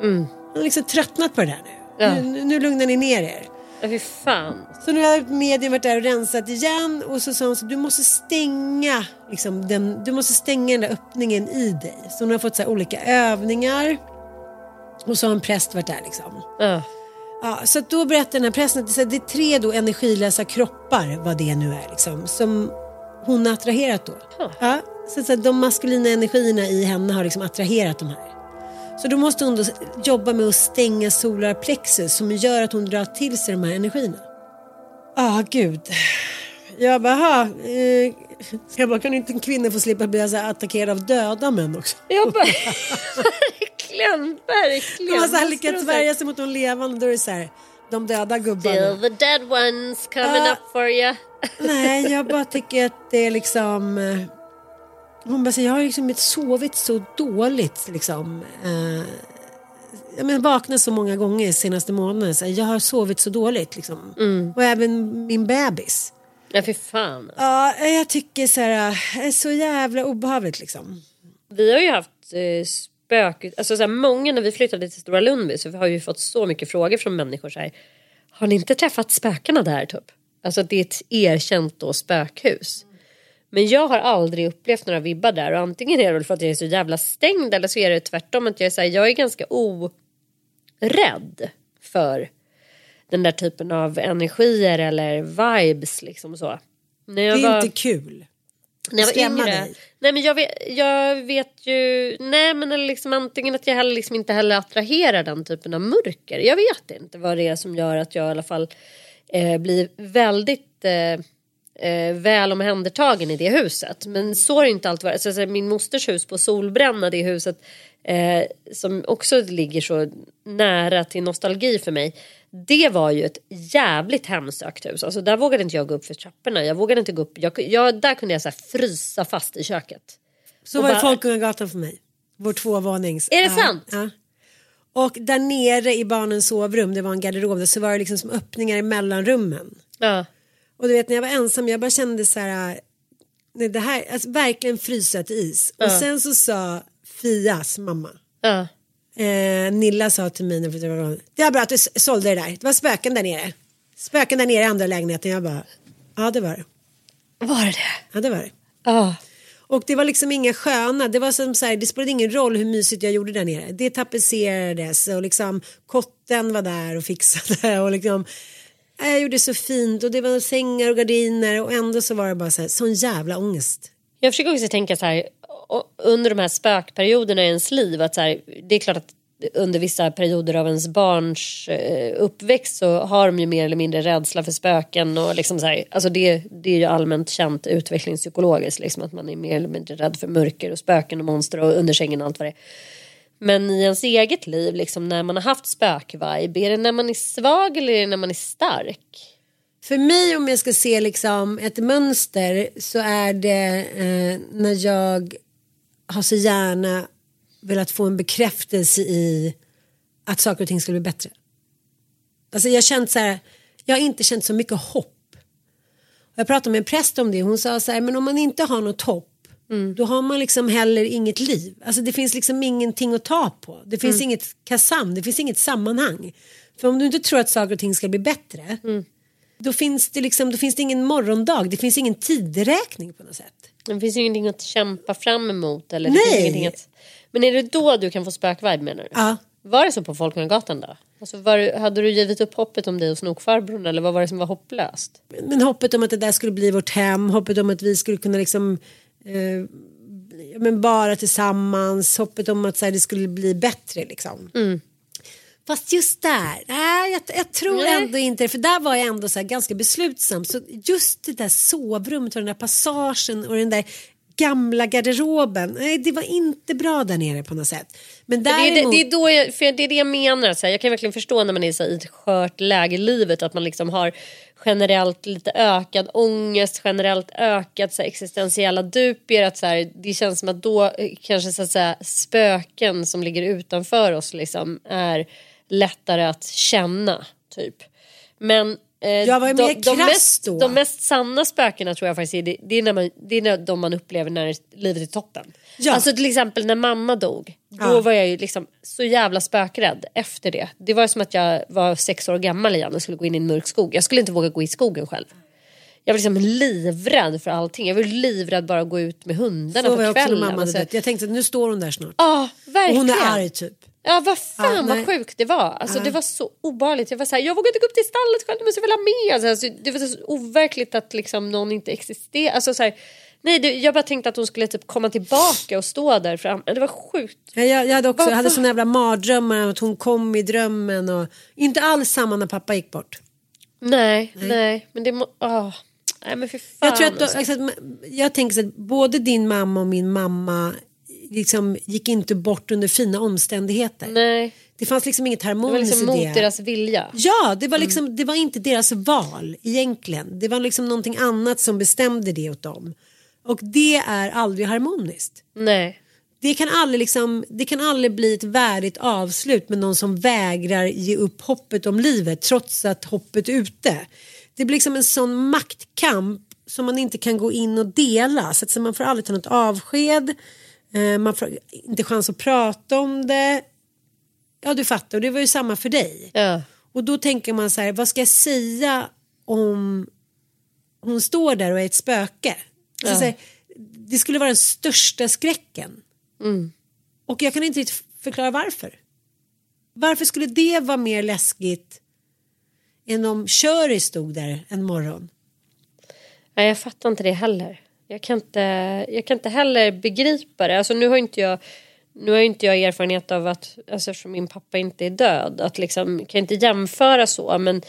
Han har liksom tröttnat på det där nu. Ja. Nu, nu lugnar ni ner er. Ja, fy fan. Så nu har medien varit där och rensat igen och så sa hon så du måste stänga liksom, den, du måste stänga den där öppningen i dig. Så hon har fått så här, olika övningar. Och så har en präst varit där liksom. Ja. Ja, så då berättade den här prästen att det är tre då energilösa kroppar, vad det nu är, liksom, som hon har attraherat då. Ja, så att så de maskulina energierna i henne har liksom attraherat de här. Så då måste hon då jobba med att stänga solarplexus som gör att hon drar till sig de här energierna. Ja, ah, gud. Jag bara, aha, eh, jag bara, kan inte en kvinna få slippa bli så attackerad av döda män också? Jag bara, verkligen, verkligen. De har så här lyckats värja sig mot de levande, då är det så här, de döda gubbarna. Still the dead ones coming Ja. up for you. Nej, jag bara tycker att det är liksom... eh, Hon bara säger, jag har liksom sovit så dåligt liksom. Eh, jag men, vaknat så många gånger senaste månaden. Så jag har sovit så dåligt liksom. Och även min bebis. Ja, fy fan. Ja, jag tycker så här, eh, är så jävla obehagligt liksom. Vi har ju haft eh, spök... Alltså så här, många när vi flyttade till Stora Lundby så har vi fått så mycket frågor från människor så här. Har ni inte träffat spökena där typ? Alltså det är ett erkänt då spökhus. Men jag har aldrig upplevt några vibbar där och antingen är det väl för att jag är så jävla stängd eller så är det tvärtom att jag är, så här, jag är ganska orädd för den där typen av energier eller vibes liksom så. Det är var- inte kul. När jag var Skrämma yngre. dig. Nej men jag vet, jag vet ju, nej men liksom antingen att jag heller liksom inte heller attraherar den typen av mörker. Jag vet inte vad det är som gör att jag i alla fall eh, blir väldigt eh, eh, väl omhändertagen i det huset. Men så har det inte alltid varit. Så, så, min mosters hus på Solbränna, det huset eh, som också ligger så nära till nostalgi för mig. Det var ju ett jävligt hemsökt hus. Alltså där vågade inte jag gå upp för trapporna. Jag vågade inte gå upp. Jag, jag, där kunde jag så frysa fast i köket. Så Och var bara- Folkungagatan för mig. Vår tvåvånings. Är det Ja, sant? Ja. Och där nere i barnens sovrum, det var en garderob så var det liksom som öppningar i mellanrummen. Ja. Och du vet när jag var ensam, jag bara kände så här, nej, det här, alltså verkligen frysa till is. Och Ja. sen så sa Fias mamma, Ja. Eh, Nilla sa till mig när vi var det var bra att du sålde det där, det var spöken där nere. Spöken där nere i andra lägenheten, jag bara, ja det var det. Var det det? Ja det var det. Ja. Och det var liksom inga sköna, det var som så här, det spelade ingen roll hur mysigt jag gjorde där nere. Det tapetserades och liksom kotten var där och fixade och liksom jag gjorde så fint och det var sängar och gardiner och ändå så var det bara så här, sån jävla ångest. Jag försöker också tänka så här under de här spökperioderna i ens liv att så här, det är klart att under vissa perioder av ens barns eh, uppväxt så har de ju mer eller mindre rädsla för spöken och liksom så här, alltså det, det är ju allmänt känt utvecklingspsykologiskt liksom att man är mer eller mindre rädd för mörker och spöken och monster och undersängen och allt vad det är. Men i ens eget liv liksom när man har haft spökvibe, är det när man är svag eller är det när man är stark? För mig om jag ska se liksom ett mönster så är det eh, när jag har så gärna velat få en bekräftelse i att saker och ting skulle bli bättre. Alltså jag har känt så här, jag har inte känt så mycket hopp. Jag pratade med en präst om det hon sa så här, men om man inte har något hopp då har man liksom heller inget liv. Alltså det finns liksom ingenting att ta på. Det finns inget kasam, det finns inget sammanhang. För om du inte tror att saker och ting ska bli bättre då finns det liksom, då finns det ingen morgondag, det finns ingen tideräkning på något sätt. Det finns ju ingenting att kämpa fram emot. Eller Nej. Det finns ingenting att... Men är det då du kan få spökvibe menar du? Ja. Var det så på Folkungagatan då? Alltså var, hade du givit upp hoppet om dig och snokfarbrorn eller vad var det som var hopplöst? Men hoppet om att det där skulle bli vårt hem, hoppet om att vi skulle kunna liksom eh, men bara tillsammans, hoppet om att så här, det skulle bli bättre liksom. Fast just där, nej, jag, jag tror Nej. ändå inte för där var jag ändå så ganska beslutsam. Så just det där sovrummet och den där passagen och den där gamla garderoben, nej det var inte bra där nere på något sätt. Men Det är, det, däremot, det, är då jag, för det är det jag menar. Så här, jag kan verkligen förstå när man är så här, i ett skört läge i livet att man liksom har generellt lite ökad ångest, generellt ökat så här, existentiella dupier. Att, så här, det känns som att då eh, kanske så att säga, spöken som ligger utanför oss liksom, är lättare att känna. Typ. Men eh, Jag var de, de, mest, då. de mest sanna spökena tror jag faktiskt är, det, det är, när man, det är när de man upplever när livet är toppen. Ja. Alltså till exempel när mamma dog. Då Ja. var jag ju liksom så jävla spökrädd efter det. Det var som att jag var sex år gammal igen och skulle gå in i en mörk skog. Jag skulle inte våga gå i skogen själv. Jag var liksom livrädd för allting. Jag var livrädd bara att gå ut med hundarna så var jag på också kvällen. mamma Alltså. Jag tänkte att nu står hon där snart. Ja, och verkligen. hon är arg typ. Ja vad fan Ja, vad nej. sjukt det var. Alltså, Ja. Det var så obehagligt. Jag var så här, jag vågade inte gå upp till stallet själv, du måste väl ha med. Alltså, det var så overkligt att liksom någon inte existerar. Alltså, så här, Nej, det, jag bara tänkte att hon skulle typ komma tillbaka och stå där fram. Det var sjukt. Ja, Jag, jag hade också jag hade såna jävla mardrömmar att hon kom i drömmen och inte alls samma när pappa gick bort. Nej, nej, men det åh. Nej men för fan. Jag, tror att alltså. alltså, jag tänker så att både din mamma och min mamma liksom gick inte bort under fina omständigheter. Nej, Det fanns liksom inget det var harmoniskt liksom i mot det. deras vilja. Ja, det var, liksom, det var inte deras val egentligen. Det var liksom någonting annat som bestämde det åt dem. Och det är aldrig harmoniskt. Nej. Det kan, aldrig liksom, det kan aldrig bli ett värdigt avslut med någon som vägrar ge upp hoppet om livet trots att hoppet är ute. Det blir liksom en sån maktkamp som man inte kan gå in och dela. Så att så man får aldrig ta något avsked. Eh, man får inte chans att prata om det. Ja du fattar, och det var ju samma för dig. Ja. Och då tänker man så här, vad ska jag säga om hon står där och är ett spöke? Ja. så här, det skulle vara den största skräcken. Mm. Och jag kan inte riktigt förklara varför. Varför skulle det vara mer läskigt än om Shirley stod där en morgon? Nej, jag fattar inte det heller. Jag kan inte, jag kan inte heller begripa det. Alltså, nu har inte jag nu har ju inte jag erfarenhet av att, alltså, eftersom min pappa inte är död, att liksom, kan inte jämföra så, men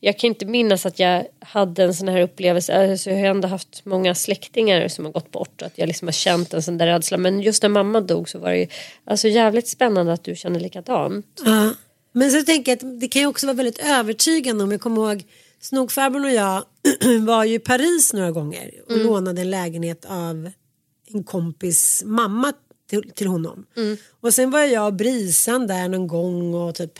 jag kan inte minnas att jag hade en sån här upplevelse. Alltså, jag har ändå haft många släktingar som har gått bort, att jag liksom har känt en sån där rädsla. Men just när mamma dog så var det ju alltså, jävligt spännande att du känner likadant. Ja. Men så tänker jag att det kan ju också vara väldigt övertygande om jag kommer ihåg Snokfarbrorn och jag var ju i Paris några gånger och Mm. lånade en lägenhet av en kompis mamma till, till honom. Och sen var jag och Brisan där någon gång och typ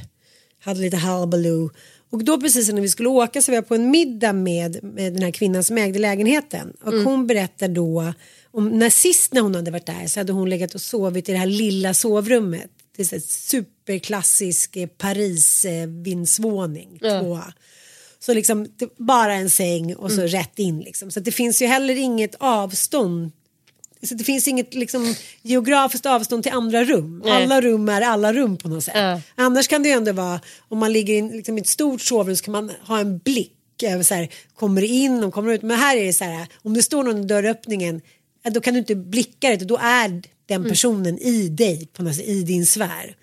hade lite halbaloo. Och då precis när vi skulle åka så var jag på en middag med, med den här kvinnan som ägde lägenheten. Och hon berättar då om när sist när hon hade varit där så hade hon legat och sovit i det här lilla sovrummet. Det är här superklassisk eh, Paris eh, vindsvåning. Ja. Tvåa. Så liksom bara en säng och så rätt in liksom. Så det finns ju heller inget avstånd. Så det finns inget liksom, geografiskt avstånd till andra rum. Nej. Alla rum är alla rum på något sätt. Ja. Annars kan det ju ändå vara om man ligger i liksom, i ett stort sovrum så kan man ha en blick över så här, kommer in och kommer ut. Men här är det så här om det står någon i dörröppningen då kan du inte blicka det då är den personen i dig på något sätt, i din sfär.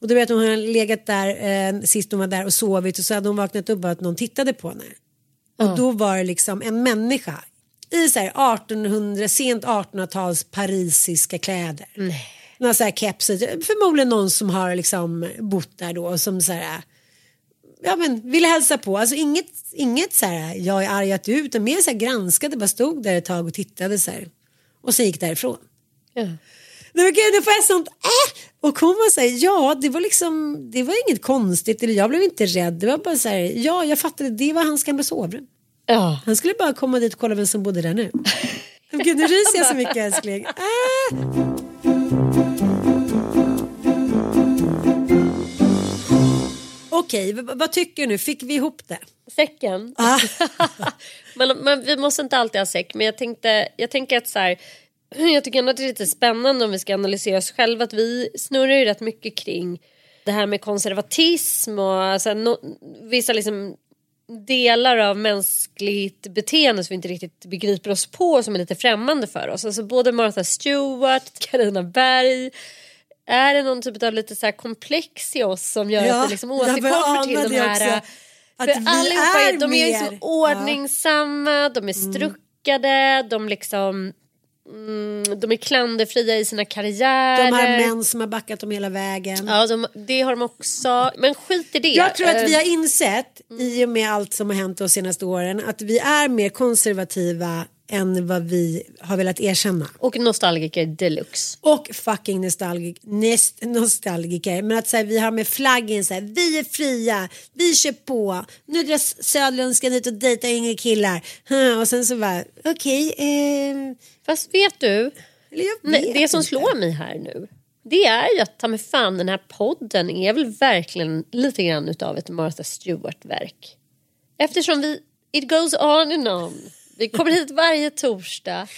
Och då vet hon hon hade legat där eh, sist hon var där och sovit och så hade hon vaknat upp och att någon tittade på henne. Och då var det liksom en människa i så här 1800, sent 1800-tals parisiska kläder. Några så här kepsar, förmodligen någon som har liksom bott där då och som så här ja men ville hälsa på. Alltså inget, inget så här jag är arg att du är", utan mer så här granskade, bara stod där ett tag och tittade så här. Och sen gick därifrån. Ja. Nej men gud, nu får jag sånt äh! Och hon var så här, ja det var liksom, det var inget konstigt, eller jag blev inte rädd. Det var bara så här, ja jag fattade, det var hans gamla sovrum. Ja. Han skulle bara komma dit och kolla vem som bodde där nu. Gud, nu ryser jag så mycket älskling. Äh! Okej, v- vad tycker du nu? Fick vi ihop det? Säcken. Ah. men, men vi måste inte alltid ha säck. Men jag tänkte, jag tänker att så här, jag tycker ändå att det är lite spännande om vi ska analysera oss själva. Att vi snurrar ju rätt mycket kring det här med konservatism och alltså, no, vissa liksom delar av mänskligt beteende som vi inte riktigt begriper oss på som är lite främmande för oss. Alltså både Martha Stewart, Carina Berg. Är det någon typ av lite så här komplex i oss som gör att vi liksom återkommer till de här också. Att för vi allihopa är, de är mer- liksom ordningsamma, de är struckade, de liksom mm, de är klanderfria i sina karriärer. De har män som har backat dem hela vägen. Ja, de, det har de också. Men skit i det. Jag tror att vi Eh, har insett i och med allt som har hänt de senaste åren att vi är mer konservativa än vad vi har velat erkänna. Och nostalgiker deluxe. Och fucking nostalgik, nostalgiker. Men att så här, vi har med flaggen så här, vi är fria, vi kör på. Nu drar Söderlundskan hit och dejtar yngre killar. Och sen så bara, okej. ehm, Fast vet du, vet det som slår mig här nu. Det är ju att ta med fan den här podden är väl verkligen lite grann utav ett Martha Stewart-verk. Eftersom vi, it goes on and on. Vi kommer hit varje torsdag.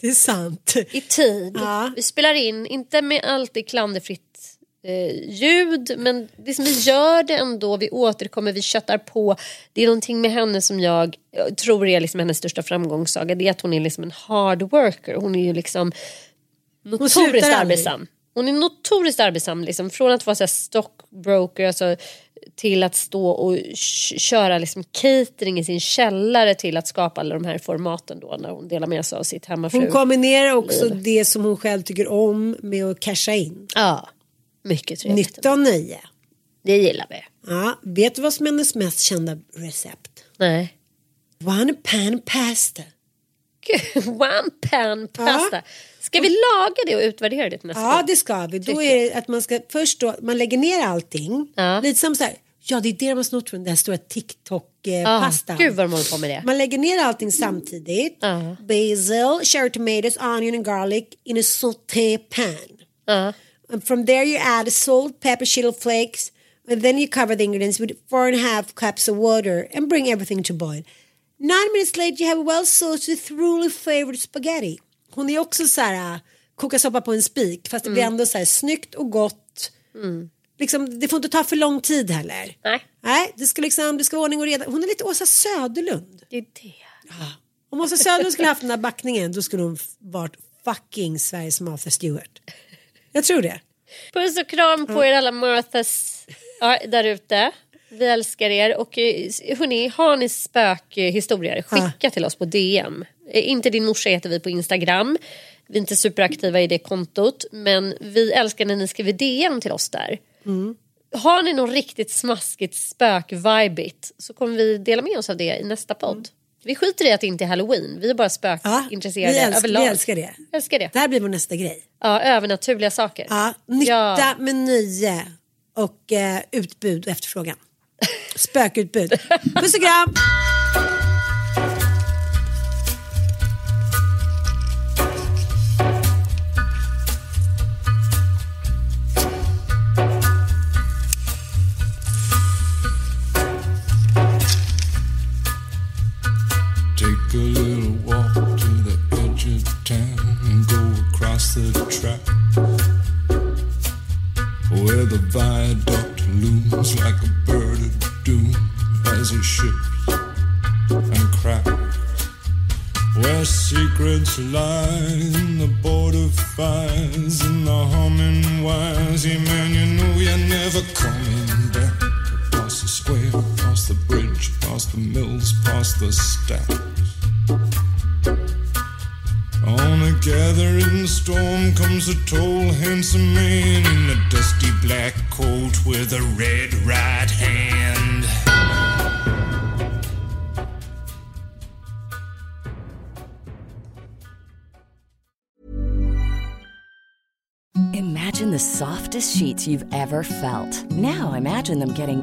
Det är sant. i tid. Ja. Vi spelar in, inte med alltid klanderfritt eh, ljud men liksom vi gör det ändå, vi återkommer, vi köttar på. Det är någonting med henne som jag, jag tror är liksom hennes största framgångssaga. Det är att hon är liksom en hard worker. Hon är ju liksom notoriskt arbetsam. Hon är notoriskt arbetsam. Liksom. Från att vara så här stockbroker alltså, till att stå och köra liksom catering i sin källare till att skapa alla de här formaten då när hon delar med sig av sitt hemmafru. Hon kombinerar också liv. det som hon själv tycker om med att casha in. Ja, mycket trevligt. Nytta och nöje. Det gillar vi. Ja, vet du vad som är hennes mest kända recept? Nej. One pan pasta. One pan pasta. Ska vi laga det och utvärdera det nästa Ja det ska vi. Då är det att man ska först då, man lägger ner allting. Lite som så här, ja det är det de har snott från den där stora TikTok-pastan. Gud vad de håller på med det. Man lägger ner allting samtidigt. Basil, cherry tomatoes, onion and garlic in a sauté pan. And from there you add salt, pepper, chili flakes. And then you cover the ingredients with four and a half cups of water and bring everything to boil. Nine minutes later you have a well sauced, thoroughly flavored spaghetti. Hon är också så här, äh, koka soppa på en spik fast det blir ändå så här snyggt och gott. Liksom, det får inte ta för lång tid heller. Nej. Nej, det ska liksom, det ska vara ordning och reda. Hon är lite Åsa Söderlund. Det är det. Om Åsa Söderlund skulle haft den här backningen då skulle hon varit fucking Sveriges Martha Stewart. Jag tror det. Puss och kram på er alla Marthas ja, där ute. Vi älskar er och eh, hörni, har ni spökhistorier skicka till oss på DM. Eh, Inte din morsa heter vi på Instagram. Vi är inte superaktiva i det kontot men vi älskar när ni skriver DM till oss där. Har ni något riktigt smaskigt spök-vibigt så kommer vi dela med oss av det i nästa podd. Vi skiter i att det inte är halloween, vi är bara spökintresserade vi, älskar, överlag. vi älskar det. Älskar det. Det här blir vår nästa grej. Ja, övernaturliga saker. Ja, nytta Ja. med nöje och eh, utbud och efterfrågan. Spökutbud. Puss och kram! Take a little you've ever felt. Now imagine them getting